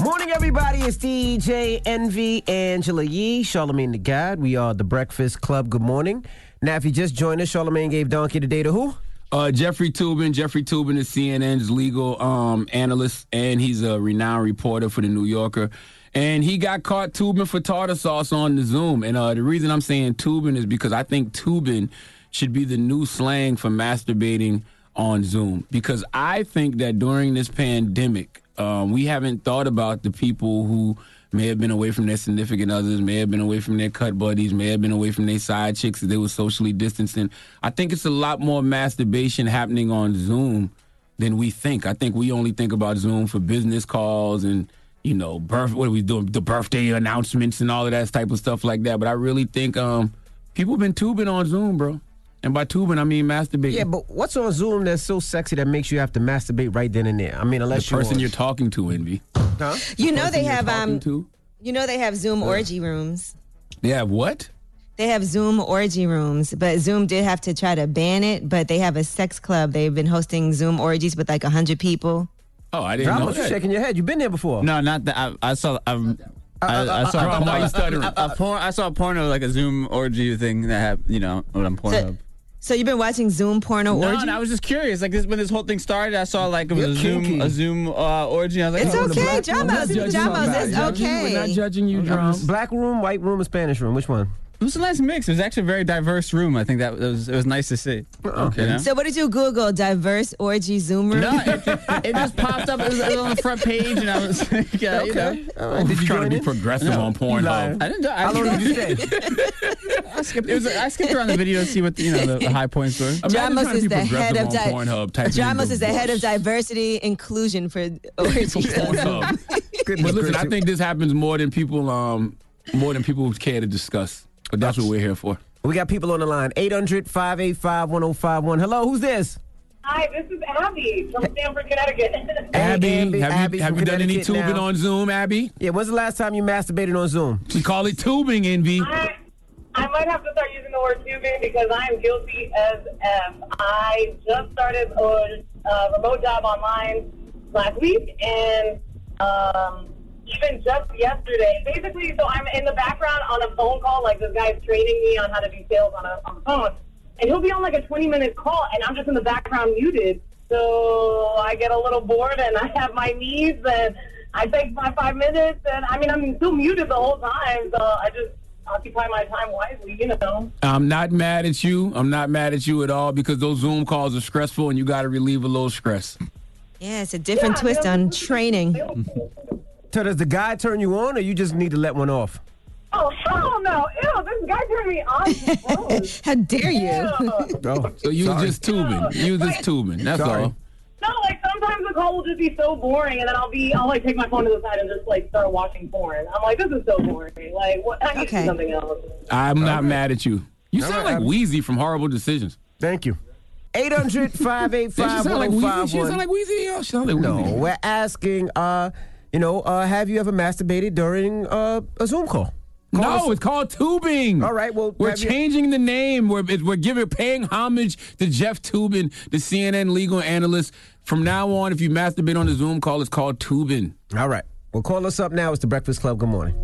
[SPEAKER 8] Morning, everybody. It's DJ Envy, Angela Yee, Charlamagne tha God. We are the Breakfast Club. Good morning. Now, if you just joined us, Charlamagne gave Donkey today to who?
[SPEAKER 7] Uh, Jeffrey Toobin. Jeffrey Toobin is CNN's legal um, analyst, and he's a renowned reporter for the New Yorker. And he got caught tubing for tartar sauce on the Zoom. And uh, the reason I'm saying tubing is because I think tubing should be the new slang for masturbating on Zoom. Because I think that during this pandemic, um, we haven't thought about the people who may have been away from their significant others, may have been away from their cut buddies, may have been away from their side chicks that they were socially distancing. I think it's a lot more masturbation happening on Zoom than we think. I think we only think about Zoom for business calls and you know, birth. What are we doing? The birthday announcements and all of that type of stuff like that. But I really think um, people have been tubing on Zoom, bro. And by tubing, I mean masturbating.
[SPEAKER 8] Yeah, but what's on Zoom that's so sexy that makes you have to masturbate right then and there? I mean,
[SPEAKER 7] the
[SPEAKER 8] unless
[SPEAKER 7] person
[SPEAKER 8] you're, the person
[SPEAKER 7] you're talking to, envy.
[SPEAKER 8] Huh?
[SPEAKER 6] You know they have um.
[SPEAKER 7] to?
[SPEAKER 6] You know they have Zoom orgy rooms.
[SPEAKER 7] They have what?
[SPEAKER 6] They have Zoom orgy rooms, but Zoom did have to try to ban it. But they have a sex club. They've been hosting Zoom orgies with like hundred people.
[SPEAKER 7] Oh, I didn't
[SPEAKER 8] Drama,
[SPEAKER 7] know
[SPEAKER 8] you
[SPEAKER 7] that.
[SPEAKER 8] shaking your head. You've been there before.
[SPEAKER 4] No, not that. I, I saw. I, I, I saw.
[SPEAKER 7] why you stuttering?
[SPEAKER 4] A, a porn, I saw a porno like a Zoom orgy thing that had you know what I'm Pornhub.
[SPEAKER 6] So you've been watching Zoom porno
[SPEAKER 4] No,
[SPEAKER 6] orgy?
[SPEAKER 4] and I was just curious. Like this, when this whole thing started, I saw like it was
[SPEAKER 8] You're
[SPEAKER 4] a Zoom, a Zoom uh, orgy. I was like,
[SPEAKER 6] It's
[SPEAKER 4] oh,
[SPEAKER 6] okay,
[SPEAKER 4] the black-
[SPEAKER 6] Jamos. Jamos, it's okay.
[SPEAKER 7] We're not judging you, Drum.
[SPEAKER 8] Black room, white room, or Spanish room? Which one?
[SPEAKER 4] It was a nice mix. It was actually a very diverse room. I think that was it was nice to see.
[SPEAKER 7] Okay.
[SPEAKER 4] You know?
[SPEAKER 6] So what did you Google? Diverse orgy Zoom room?
[SPEAKER 4] No, it, it just popped up. It was, it was on the front page, and I was like, uh, you know.
[SPEAKER 8] All right. Did you
[SPEAKER 7] trying to be
[SPEAKER 8] in?
[SPEAKER 7] progressive
[SPEAKER 4] No,
[SPEAKER 7] on
[SPEAKER 8] you
[SPEAKER 7] Pornhub.
[SPEAKER 8] lying.
[SPEAKER 4] I didn't. do- I,
[SPEAKER 8] How long did you stay?
[SPEAKER 4] I skipped. It was. I skipped around the video to see what the, you know the, the high points were.
[SPEAKER 7] Imagine
[SPEAKER 6] Jamos
[SPEAKER 7] trying to
[SPEAKER 6] is
[SPEAKER 7] be
[SPEAKER 6] the head of
[SPEAKER 7] progressive
[SPEAKER 6] di-
[SPEAKER 7] on Pornhub. typing in
[SPEAKER 6] Jamos is the head of
[SPEAKER 7] divorce.
[SPEAKER 6] diversity inclusion for orgies.
[SPEAKER 7] Pornhub.
[SPEAKER 8] Goodness
[SPEAKER 7] But listen, I think this happens more than people um more than people care to discuss. But that's what we're here for.
[SPEAKER 8] We got people on the line. 800 585 1051. Hello, who's this?
[SPEAKER 25] Hi, this is Abby from Stamford, Connecticut.
[SPEAKER 7] Abby,
[SPEAKER 8] Abby,
[SPEAKER 7] have
[SPEAKER 8] Abby
[SPEAKER 7] you have you done any tubing
[SPEAKER 8] now.
[SPEAKER 7] on Zoom, Abby?
[SPEAKER 8] Yeah, when's the last time you masturbated on Zoom?
[SPEAKER 7] We call it tubing, Envy.
[SPEAKER 25] I, I might have to start using the word tubing because I am guilty as F. I just started a uh, remote job online last week, and um, even just yesterday, basically, so I'm in the background on a phone call, like this guy's training me on how to do sales on a on the phone, and he'll be on like a 20 minute call, and I'm just in the background muted. So I get a little bored, and I have my needs, and I take my five minutes, and I mean, I'm still muted the whole time, so I just occupy my time wisely, you know.
[SPEAKER 7] I'm not mad at you. I'm not mad at you at all because those Zoom calls are stressful and you got to relieve a little stress.
[SPEAKER 6] Yeah, it's a different
[SPEAKER 25] Yeah,
[SPEAKER 6] twist on training.
[SPEAKER 8] So does the guy turn you on or you just need to let one off?
[SPEAKER 25] Oh, hell no. Ew, this guy turned me on.
[SPEAKER 6] How dare you?
[SPEAKER 8] Oh,
[SPEAKER 7] So you was just tubing. You was just tubing. That's
[SPEAKER 8] Sorry.
[SPEAKER 7] all.
[SPEAKER 25] No, like sometimes the call will just be so boring, and then I'll be, I'll like take my phone to the side and just like start watching porn. I'm like, this is so boring. Like, what? I need to
[SPEAKER 6] Okay.
[SPEAKER 25] do something else.
[SPEAKER 7] I'm not mad at you. You
[SPEAKER 8] All
[SPEAKER 7] sound
[SPEAKER 8] right,
[SPEAKER 7] like
[SPEAKER 8] I'm-
[SPEAKER 7] Weezy from Horrible Decisions.
[SPEAKER 8] Thank you. 800
[SPEAKER 7] Did she
[SPEAKER 8] 585
[SPEAKER 7] sound like Wheezy? She
[SPEAKER 8] 1051.
[SPEAKER 7] sound like Wheezy. Yeah, she sound like Wheezy.
[SPEAKER 8] No, we're asking, uh, you know, uh, have you ever masturbated during uh, a Zoom call? Call
[SPEAKER 7] No,
[SPEAKER 8] us-
[SPEAKER 7] it's called tubing.
[SPEAKER 8] All right, well,
[SPEAKER 7] we're
[SPEAKER 8] have you-
[SPEAKER 7] changing the name. We're we're giving paying homage to Jeff Toobin, the CNN legal analyst. From now on, if you masturbate on the Zoom call, it's called tubing.
[SPEAKER 8] All right. Well, call us up now. It's the Breakfast Club. Good morning.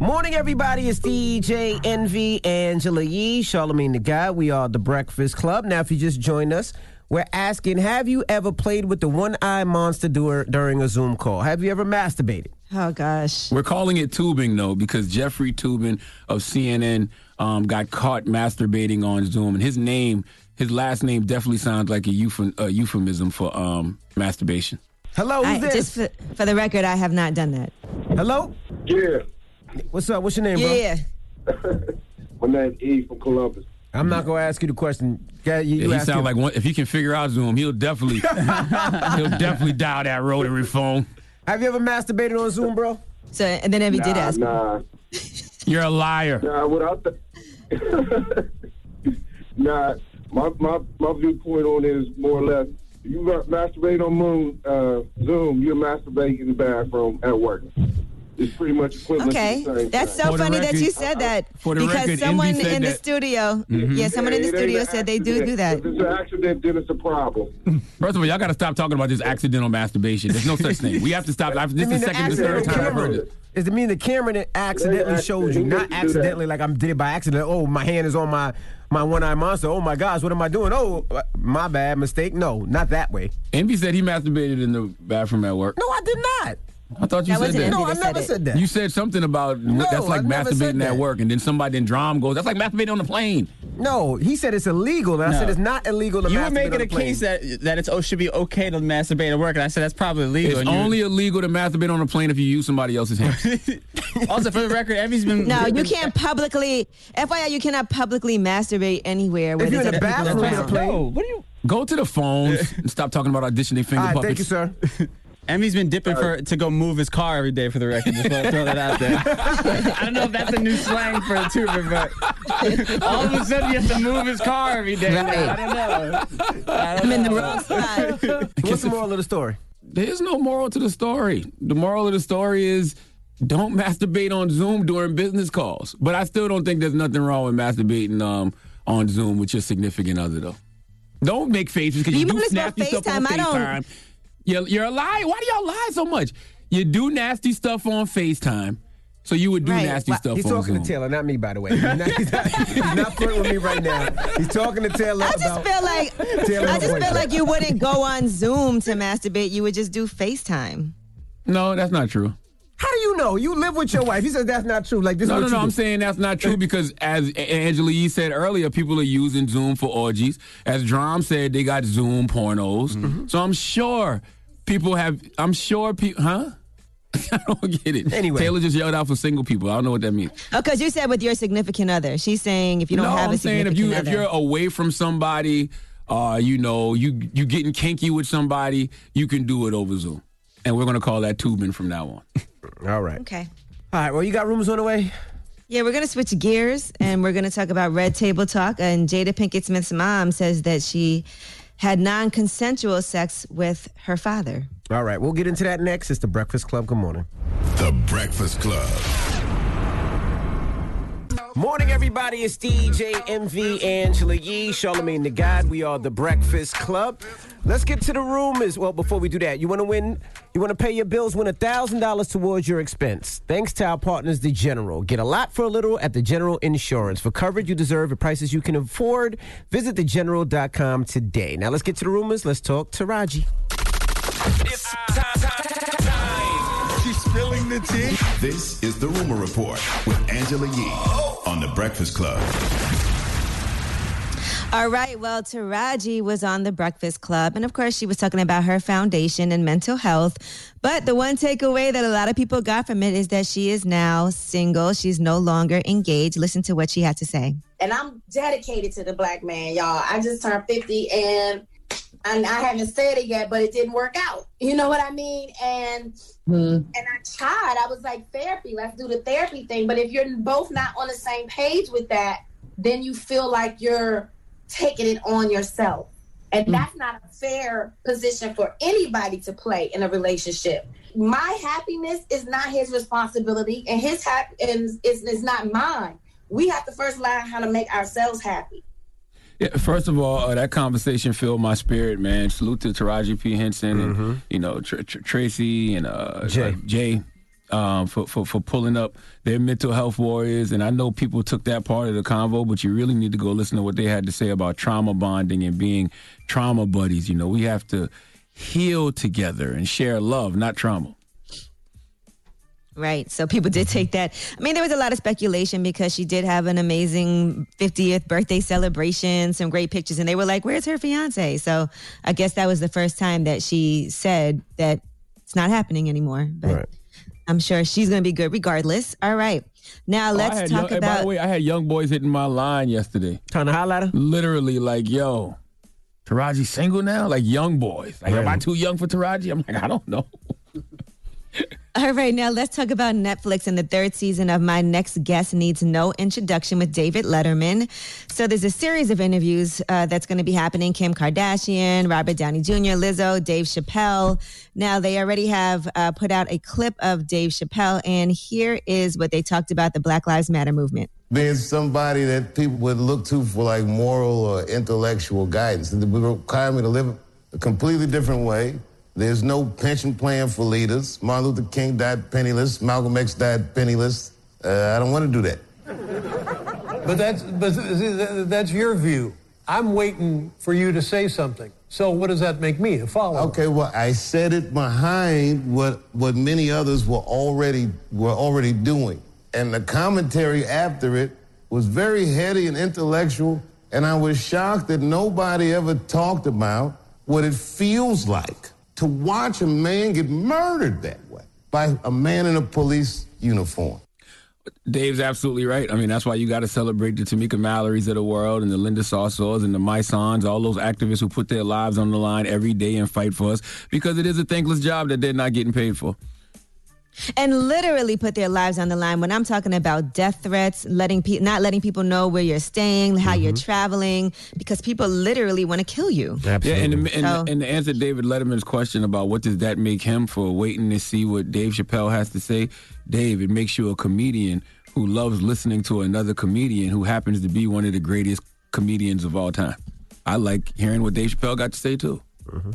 [SPEAKER 8] Morning, everybody. It's DJ Envy, Angela Yee, Charlamagne the Guy. We are the Breakfast Club. Now, if you just joined us, we're asking Have you ever played with the one eye monster dur- during a Zoom call? Have you ever masturbated?
[SPEAKER 6] Oh gosh.
[SPEAKER 7] We're calling it tubing though because Jeffrey Toobin of CNN um, got caught masturbating on Zoom, and his name, his last name, definitely sounds like a, euph- a euphemism for um, masturbation.
[SPEAKER 8] Hello,
[SPEAKER 6] I,
[SPEAKER 8] who's this?
[SPEAKER 6] just for, for the record, I have not done that.
[SPEAKER 8] Hello?
[SPEAKER 10] Yeah.
[SPEAKER 8] What's up? What's your name, bro?
[SPEAKER 6] Yeah.
[SPEAKER 10] My name's Eve from Columbus.
[SPEAKER 8] Bro? I'm not going to ask you the question. Yeah, you,
[SPEAKER 7] Yeah,
[SPEAKER 8] you
[SPEAKER 7] he
[SPEAKER 8] ask
[SPEAKER 7] sound
[SPEAKER 8] him.
[SPEAKER 7] like one, if he can figure out Zoom, he'll definitely he'll definitely dial that rotary phone.
[SPEAKER 8] Have you ever masturbated on Zoom, bro?
[SPEAKER 6] So and then Evie did
[SPEAKER 10] Nah,
[SPEAKER 6] ask.
[SPEAKER 10] Nah,
[SPEAKER 7] You're a liar.
[SPEAKER 10] nah. Without the, nah. My my my viewpoint on it is more or less. You masturbate on Moon uh, Zoom. You're masturbating in the bathroom at work. It's pretty much equivalent.
[SPEAKER 6] Okay,
[SPEAKER 10] To
[SPEAKER 6] that's so
[SPEAKER 7] For the
[SPEAKER 6] funny that you said that
[SPEAKER 7] For the
[SPEAKER 6] because
[SPEAKER 7] record,
[SPEAKER 6] someone
[SPEAKER 7] Envy said
[SPEAKER 6] in the
[SPEAKER 7] that-
[SPEAKER 6] studio,
[SPEAKER 7] Mhm.
[SPEAKER 6] yeah, someone in the studio
[SPEAKER 10] an
[SPEAKER 6] said they do do that.
[SPEAKER 10] If it's an accident, then it's a problem.
[SPEAKER 7] First of all, y'all got to stop talking about this accidental masturbation. There's no such thing. We have to stop. I've, this is the
[SPEAKER 8] the
[SPEAKER 7] second, the third
[SPEAKER 8] accidental
[SPEAKER 7] time I've heard
[SPEAKER 8] camera.
[SPEAKER 7] it.
[SPEAKER 8] Is it mean the camera that accidentally
[SPEAKER 10] Yeah,
[SPEAKER 8] showed you, not
[SPEAKER 10] meant to do that.
[SPEAKER 8] accidentally like I'm did it by accident. Oh, my hand is on my my one eye monster. Oh my gosh, what am I doing? Oh, my bad mistake. No, not that way.
[SPEAKER 7] Envy said he masturbated in the bathroom at work.
[SPEAKER 8] No, I did not.
[SPEAKER 7] I thought you
[SPEAKER 6] That
[SPEAKER 7] said that.
[SPEAKER 6] No, I never said said
[SPEAKER 8] that.
[SPEAKER 7] You said something about
[SPEAKER 8] No,
[SPEAKER 7] that's like
[SPEAKER 8] I never said
[SPEAKER 7] masturbating at work, and then somebody in drum goes, "That's like masturbating on the plane."
[SPEAKER 8] No, he said it's illegal, and I said it's not illegal to masturbate.
[SPEAKER 4] You
[SPEAKER 8] masturbate
[SPEAKER 4] were making a case that that it's oh should be okay to masturbate at work, and I said that's probably illegal.
[SPEAKER 7] It's
[SPEAKER 4] and you-
[SPEAKER 7] only illegal to masturbate on a plane if you use somebody else's hand.
[SPEAKER 4] also, for the record, Evie's been
[SPEAKER 6] No, you can't publicly. FYI, you cannot publicly masturbate anywhere. where
[SPEAKER 8] If you're in the bathroom in a plane,
[SPEAKER 4] No, what do you?
[SPEAKER 7] Go to the phones and stop talking about auditioning finger
[SPEAKER 8] All right,
[SPEAKER 7] puppets.
[SPEAKER 8] thank you, sir.
[SPEAKER 4] Emmy's been dipping for to go move his car every day for the record. Just want to throw that out there. I don't know if that's a new slang for a tuber, but all of a sudden he has to move his car every day.
[SPEAKER 6] Right.
[SPEAKER 4] I don't know. I don't
[SPEAKER 6] I'm in the
[SPEAKER 4] know.
[SPEAKER 6] wrong spot.
[SPEAKER 8] What's the moral of the story?
[SPEAKER 7] There's no moral to the story. The moral of the story is don't masturbate on Zoom during business calls. But I still don't think there's nothing wrong with masturbating um, on Zoom with your significant other, though. Don't make faces because you,
[SPEAKER 6] You
[SPEAKER 7] do
[SPEAKER 6] might as well
[SPEAKER 7] nasty stuff on
[SPEAKER 6] FaceTime. I don't-
[SPEAKER 7] FaceTime. You're, you're a lie. Why do y'all lie so much? You do nasty stuff on FaceTime. So you would do
[SPEAKER 6] Right.
[SPEAKER 7] nasty
[SPEAKER 6] Why-
[SPEAKER 7] stuff
[SPEAKER 8] He's
[SPEAKER 7] on
[SPEAKER 8] talking
[SPEAKER 7] Zoom.
[SPEAKER 8] to Taylor, not me, by the way. He's not, he's not, he's not flirting with me right now. He's talking to Taylor
[SPEAKER 6] I just
[SPEAKER 8] about.
[SPEAKER 6] feel like
[SPEAKER 8] Taylor
[SPEAKER 6] I just feel like you wouldn't go on Zoom to masturbate. You would just do FaceTime.
[SPEAKER 7] No, that's not true.
[SPEAKER 8] How do you know? You live with your wife. He says that's not true. Like this.
[SPEAKER 7] No,
[SPEAKER 8] is
[SPEAKER 7] no, no.
[SPEAKER 8] you
[SPEAKER 7] I'm saying that's not true because, as A- Angela Yee said earlier, people are using Zoom for orgies. As Drum said, they got Zoom pornos.
[SPEAKER 8] Mm-hmm.
[SPEAKER 7] So I'm sure people have. I'm sure people. Huh? I don't get it.
[SPEAKER 8] Anyway.
[SPEAKER 7] Taylor just yelled out for single people. I don't know what that means.
[SPEAKER 6] Oh, because you said with your significant other. She's saying if you don't
[SPEAKER 7] no,
[SPEAKER 6] have
[SPEAKER 7] I'm
[SPEAKER 6] a
[SPEAKER 7] saying if
[SPEAKER 6] significant
[SPEAKER 7] you if
[SPEAKER 6] other.
[SPEAKER 7] you're away from somebody, uh, you know, you you getting kinky with somebody, you can do it over Zoom, and we're gonna call that tubing from now on.
[SPEAKER 8] All right.
[SPEAKER 6] okay.
[SPEAKER 8] All right. Well, you got rumors on the way.
[SPEAKER 6] Yeah, we're going to switch gears and we're going to talk about Red Table Talk. And Jada Pinkett Smith's mom says that she had non consensual sex with her father.
[SPEAKER 8] All right. We'll get into that next. It's the Breakfast Club. Good morning.
[SPEAKER 1] The Breakfast Club.
[SPEAKER 8] Morning, everybody. It's DJ Envy Angela Yee, Charlamagne tha God. We are the Breakfast Club. Let's get to the rumors. Well, before we do that, you want to win? You want to pay your bills? Win a thousand dollars towards your expense. Thanks to our partners, the General. Get a lot for a little at the General Insurance for coverage you deserve at prices you can afford. Visit thegeneral.com today. Now let's get to the rumors. Let's talk to Raji.
[SPEAKER 20] She's spilling the tea.
[SPEAKER 1] This is the Rumor Report with Angela Yee on the Breakfast Club.
[SPEAKER 6] All right. Well, Taraji was on the Breakfast Club. And of course, she was talking about her foundation and mental health. But the one takeaway that a lot of people got from it is that she is now single. She's no longer engaged. Listen to what she had to say.
[SPEAKER 26] and I'm dedicated to the black man, y'all. I just turned 50 and and I haven't said it yet, but it didn't work out. You know what I mean? And hmm. and I tried. I was like, therapy, let's do the therapy thing. But if you're both not on the same page with that, then you feel like you're taking it on yourself. And hmm. that's not a fair position for anybody to play in a relationship. My happiness is not his responsibility, and his hap- is, is, is not mine. We have to first learn how to make ourselves happy.
[SPEAKER 7] Yeah, first of all, uh, that conversation filled my spirit, man. Salute to Taraji P. Henson and you know Tr- Tr- Tracy and uh,
[SPEAKER 8] Jay.
[SPEAKER 7] uh, Jay um, for, for for pulling up their mental health warriors. And I know people took that part of the convo, but you really need to go listen to what they had to say about trauma bonding and being trauma buddies. You know, we have to heal together and share love, not trauma.
[SPEAKER 6] Right. So people did take that. I mean, there was a lot of speculation because she did have an amazing 50th birthday celebration, some great pictures, and they were like, Where's her fiance? So I guess that was the first time that she said that it's not happening anymore. But I'm sure she's going to be good regardless. All right. Now
[SPEAKER 7] Oh,
[SPEAKER 6] let's
[SPEAKER 7] had
[SPEAKER 6] talk
[SPEAKER 7] young, hey, By
[SPEAKER 6] about.
[SPEAKER 7] the way, I had young boys hitting my line yesterday.
[SPEAKER 8] Trying to highlight her?
[SPEAKER 7] Literally, like, yo, Taraji single now? Like, young boys. Like, am I too young for Taraji? I'm like, I don't know.
[SPEAKER 6] All right, now let's talk about Netflix and the third season of My Next Guest Needs No Introduction with David Letterman. So there's a series of interviews uh, that's going to be happening. Kim Kardashian, Robert Downey Jr., Lizzo, Dave Chappelle. Now they already have uh, put out a clip of Dave Chappelle, and here is what they talked about the Black Lives Matter movement.
[SPEAKER 27] being somebody that people would look to for like moral or intellectual guidance. Would require me to live a completely different way. There's no pension plan for leaders. Martin Luther King died penniless. Malcolm X died penniless. Uh, I don't want to do that.
[SPEAKER 28] But that's but that's your view. I'm waiting for you to say something. So what does that make me a follower?
[SPEAKER 27] Okay, well, I said it behind what what many others were already were already doing, and the commentary after it was very heady and intellectual, and I was shocked that nobody ever talked about what it feels like to watch a man get murdered that way by a man in a police uniform.
[SPEAKER 7] Dave's absolutely right. I mean, that's why you got to celebrate the Tamika Mallory's of the world and the Linda Sarsours and the Mysonnes, all those activists who put their lives on the line every day and fight for us because it is a thankless job that they're not getting paid for.
[SPEAKER 6] And literally put their lives on the line. When I'm talking about death threats, letting pe- not letting people know where you're staying, how you're mm-hmm. traveling, because people literally want to kill you.
[SPEAKER 7] Yeah, and, and,
[SPEAKER 6] So-
[SPEAKER 7] and to answer David Letterman's question about what does that make him for waiting to see what Dave Chappelle has to say, Dave, it makes you a comedian who loves listening to another comedian who happens to be one of the greatest comedians of all time. I like hearing what Dave Chappelle got to say too. Mm-hmm.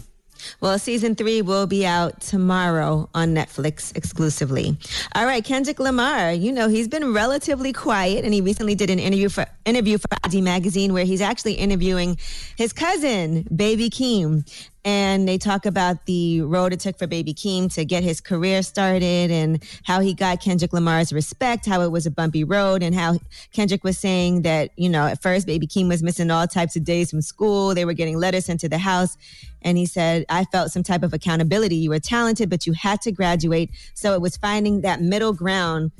[SPEAKER 6] Well, season three will be out tomorrow on Netflix exclusively. All right, Kendrick Lamar. You know he's been relatively quiet, and he recently did an interview for interview for i-D Magazine where he's actually interviewing his cousin, Baby Keem. And they talk about the road it took for Baby Keem to get his career started and how he got Kendrick Lamar's respect, how it was a bumpy road, and how Kendrick was saying that, you know, at first Baby Keem was missing all types of days from school. They were getting letters sent to the house. And he said, I felt some type of accountability. You were talented, but you had to graduate. So it was finding that middle ground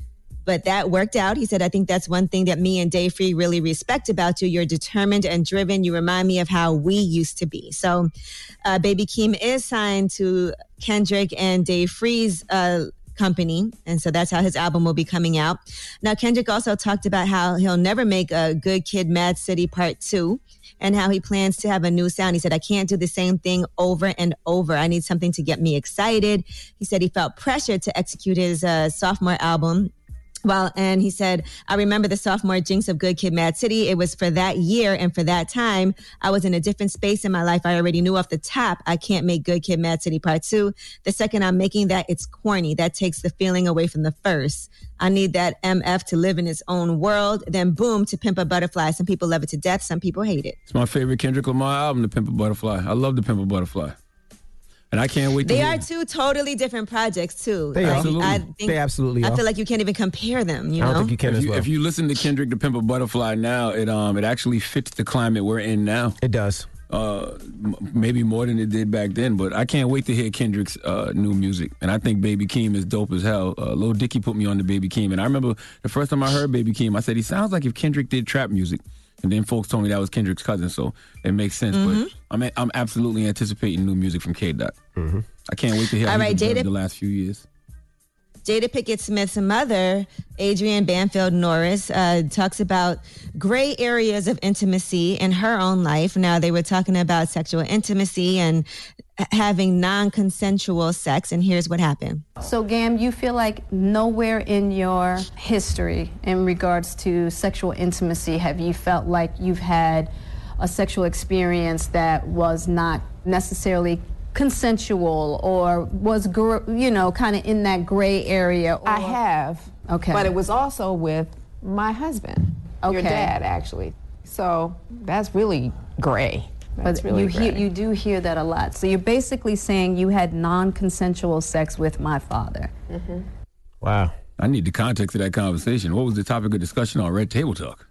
[SPEAKER 6] but that worked out. He said, I think that's one thing that me and Dave Free really respect about you. You're determined and driven. You remind me of how we used to be. So, uh, Baby Keem is signed to Kendrick and Dave Free's uh, company. And so that's how his album will be coming out. Now, Kendrick also talked about how he'll never make a Good Kid, Mad City Part 2 and how he plans to have a new sound. He said, I can't do the same thing over and over. I need something to get me excited. He said he felt pressured to execute his uh, sophomore album well, and he said, I remember the sophomore jinx of Good Kid Mad City. It was for that year and for that time. I was in a different space in my life. I already knew off the top, I can't make Good Kid Mad City part two. The second I'm making that, it's corny. That takes the feeling away from the first. I need that MF to live in its own world. Then boom, to Pimp a Butterfly. Some people love it to death. Some people hate it.
[SPEAKER 7] It's my favorite Kendrick Lamar album, The Pimp a Butterfly. I love The Pimp a Butterfly. And I can't wait to
[SPEAKER 6] They
[SPEAKER 7] hear-
[SPEAKER 6] are two totally different projects too.
[SPEAKER 7] They
[SPEAKER 6] Like,
[SPEAKER 7] absolutely-
[SPEAKER 6] I think,
[SPEAKER 7] they absolutely
[SPEAKER 6] I feel like you can't even compare them. You know,
[SPEAKER 7] if you, If you listen to Kendrick the Pimp a Butterfly now, it um it actually fits the climate we're in now.
[SPEAKER 8] It does.
[SPEAKER 7] Uh, m- maybe more than it did back then, but I can't wait to hear Kendrick's uh, new music. And I think Baby Keem is dope as hell. Uh, Lil Dicky put me on to Baby Keem, and I remember the first time I heard Baby Keem, I said he sounds like if Kendrick did trap music. And then folks told me that was Kendrick's cousin, so it makes sense.
[SPEAKER 6] Mhm.
[SPEAKER 7] But I'm I'm absolutely anticipating new music from K Dot. I can't wait to hear
[SPEAKER 6] All
[SPEAKER 7] how
[SPEAKER 6] right, Jada-
[SPEAKER 7] the last few years.
[SPEAKER 6] Jada Pinkett Smith's mother, Adrienne Banfield Norris, uh, talks about gray areas of intimacy in her own life. Now, they were talking about sexual intimacy and having non consensual sex, and here's what happened.
[SPEAKER 29] So, Gam, you feel like nowhere in your history in regards to sexual intimacy have you felt like you've had a sexual experience that was not necessarily consensual or was, gr- you know, kind of in that gray area?
[SPEAKER 30] I have.
[SPEAKER 29] Okay.
[SPEAKER 30] But it was also with my husband,
[SPEAKER 29] okay.
[SPEAKER 30] your dad, actually. So that's really gray. That's
[SPEAKER 29] But
[SPEAKER 30] really
[SPEAKER 29] you, hear,
[SPEAKER 30] gray.
[SPEAKER 29] you do hear that a lot. So, you're basically saying you had non consensual sex with my father.
[SPEAKER 30] Mm-hmm.
[SPEAKER 7] Wow. I need the context of that conversation. What was the topic of discussion on Red Table Talk?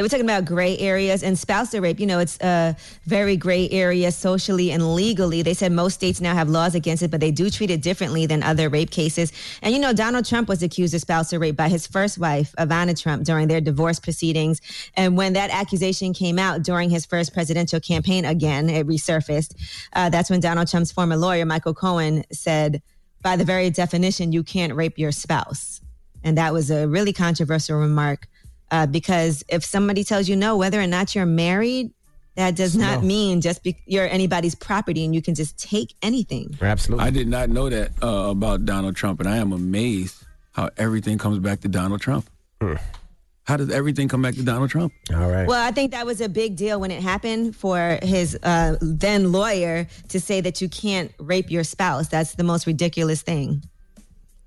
[SPEAKER 6] They were talking about gray areas and spousal rape. You know, it's a very gray area socially and legally. They said most states now have laws against it, but they do treat it differently than other rape cases. And, you know, Donald Trump was accused of spousal rape by his first wife, Ivana Trump, during their divorce proceedings. And when that accusation came out during his first presidential campaign, again, it resurfaced. Uh, that's when Donald Trump's former lawyer, Michael Cohen, said, by the very definition, you can't rape your spouse. And that was a really controversial remark uh, because if somebody tells you no, whether or not you're married, that does not
[SPEAKER 7] No.
[SPEAKER 6] mean just be- you're anybody's property and you can just take anything.
[SPEAKER 7] Absolutely. I did not know that uh, about Donald Trump, and I am amazed how everything comes back to Donald Trump. How does everything come back to Donald Trump?
[SPEAKER 8] All right.
[SPEAKER 6] Well, I think that was a big deal when it happened for his uh, then lawyer to say that you can't rape your spouse. That's the most ridiculous thing.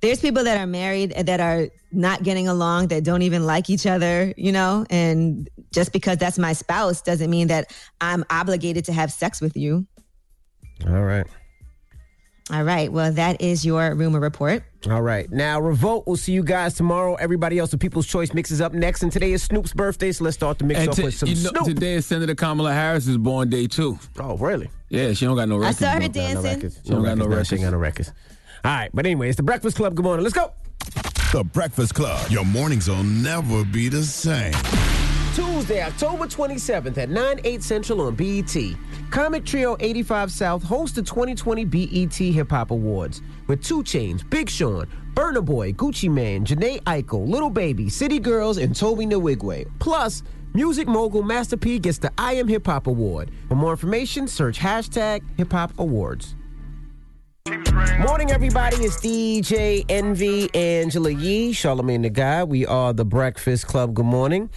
[SPEAKER 6] There's people that are married that are not getting along, that don't even like each other, you know, and just because that's my spouse doesn't mean that I'm obligated to have sex with you.
[SPEAKER 8] All right.
[SPEAKER 6] All right. Well, that is your rumor report.
[SPEAKER 8] All right. Now, Revolt, we'll see you guys tomorrow. Everybody else, the People's Choice mixes up next. And today is Snoop's birthday, so let's start the mix
[SPEAKER 7] And
[SPEAKER 8] off
[SPEAKER 7] t-
[SPEAKER 8] with some
[SPEAKER 7] you know,
[SPEAKER 8] Snoop.
[SPEAKER 7] today is Senator Kamala Harris's born day too.
[SPEAKER 8] Oh, really?
[SPEAKER 7] Yeah, she don't got no records I
[SPEAKER 6] saw her dancing.
[SPEAKER 8] records.
[SPEAKER 7] She don't got no
[SPEAKER 8] records.
[SPEAKER 7] records.
[SPEAKER 8] She ain't got no records. All right. But anyway, it's the Breakfast Club. Good morning. Let's go.
[SPEAKER 1] The Breakfast Club. Your mornings will never be the same.
[SPEAKER 8] Tuesday, October 27th at 9, 8 Central on BET. Comic Trio 85 South hosts the 2020 BET Hip Hop Awards with 2 Chainz, Big Sean, Burna Boy, Gucci Mane, Jhené Aiko, Lil Baby, City Girls, and Tobe Nwigwe. Plus, music mogul Master P gets the I Am Hip Hop Award. For more information, search hashtag Hip Hop Awards. Morning, everybody. It's DJ Envy, Angela Yee, Charlamagne the Guy. We are the Breakfast Club. Good morning.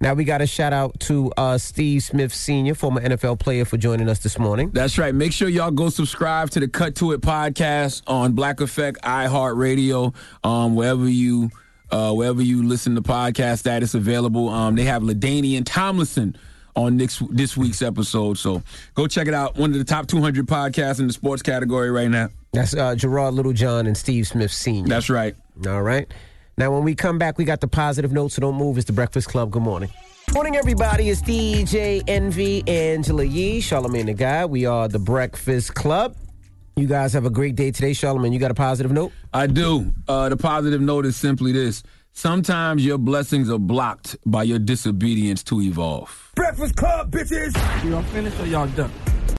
[SPEAKER 8] Now we got a shout out to uh, Steve Smith Sr., former NFL player, for joining us this morning.
[SPEAKER 7] That's right. Make sure y'all go subscribe to the Cut to It podcast on Black Effect, iHeartRadio, um, wherever you uh, wherever you listen to podcast that is available. Um, they have LaDainian Tomlinson on next this week's episode, so go check it out. One of the top 200 podcasts in the sports category right now.
[SPEAKER 8] That's uh, Gerard Littlejohn and Steve Smith Sr.
[SPEAKER 7] That's right.
[SPEAKER 8] All right. Now, when we come back, we got the positive notes, so don't move. It's the Breakfast Club. Good morning. Morning, everybody. It's DJ Envy, Angela Yee, Charlamagne the Guy. We are the Breakfast Club. You guys have a great day today, Charlamagne. You got a positive note?
[SPEAKER 7] I do. Uh, the positive note is simply this. Sometimes your blessings are blocked by your disobedience to evolve.
[SPEAKER 20] Breakfast Club, bitches.
[SPEAKER 19] Y'all finished or y'all done?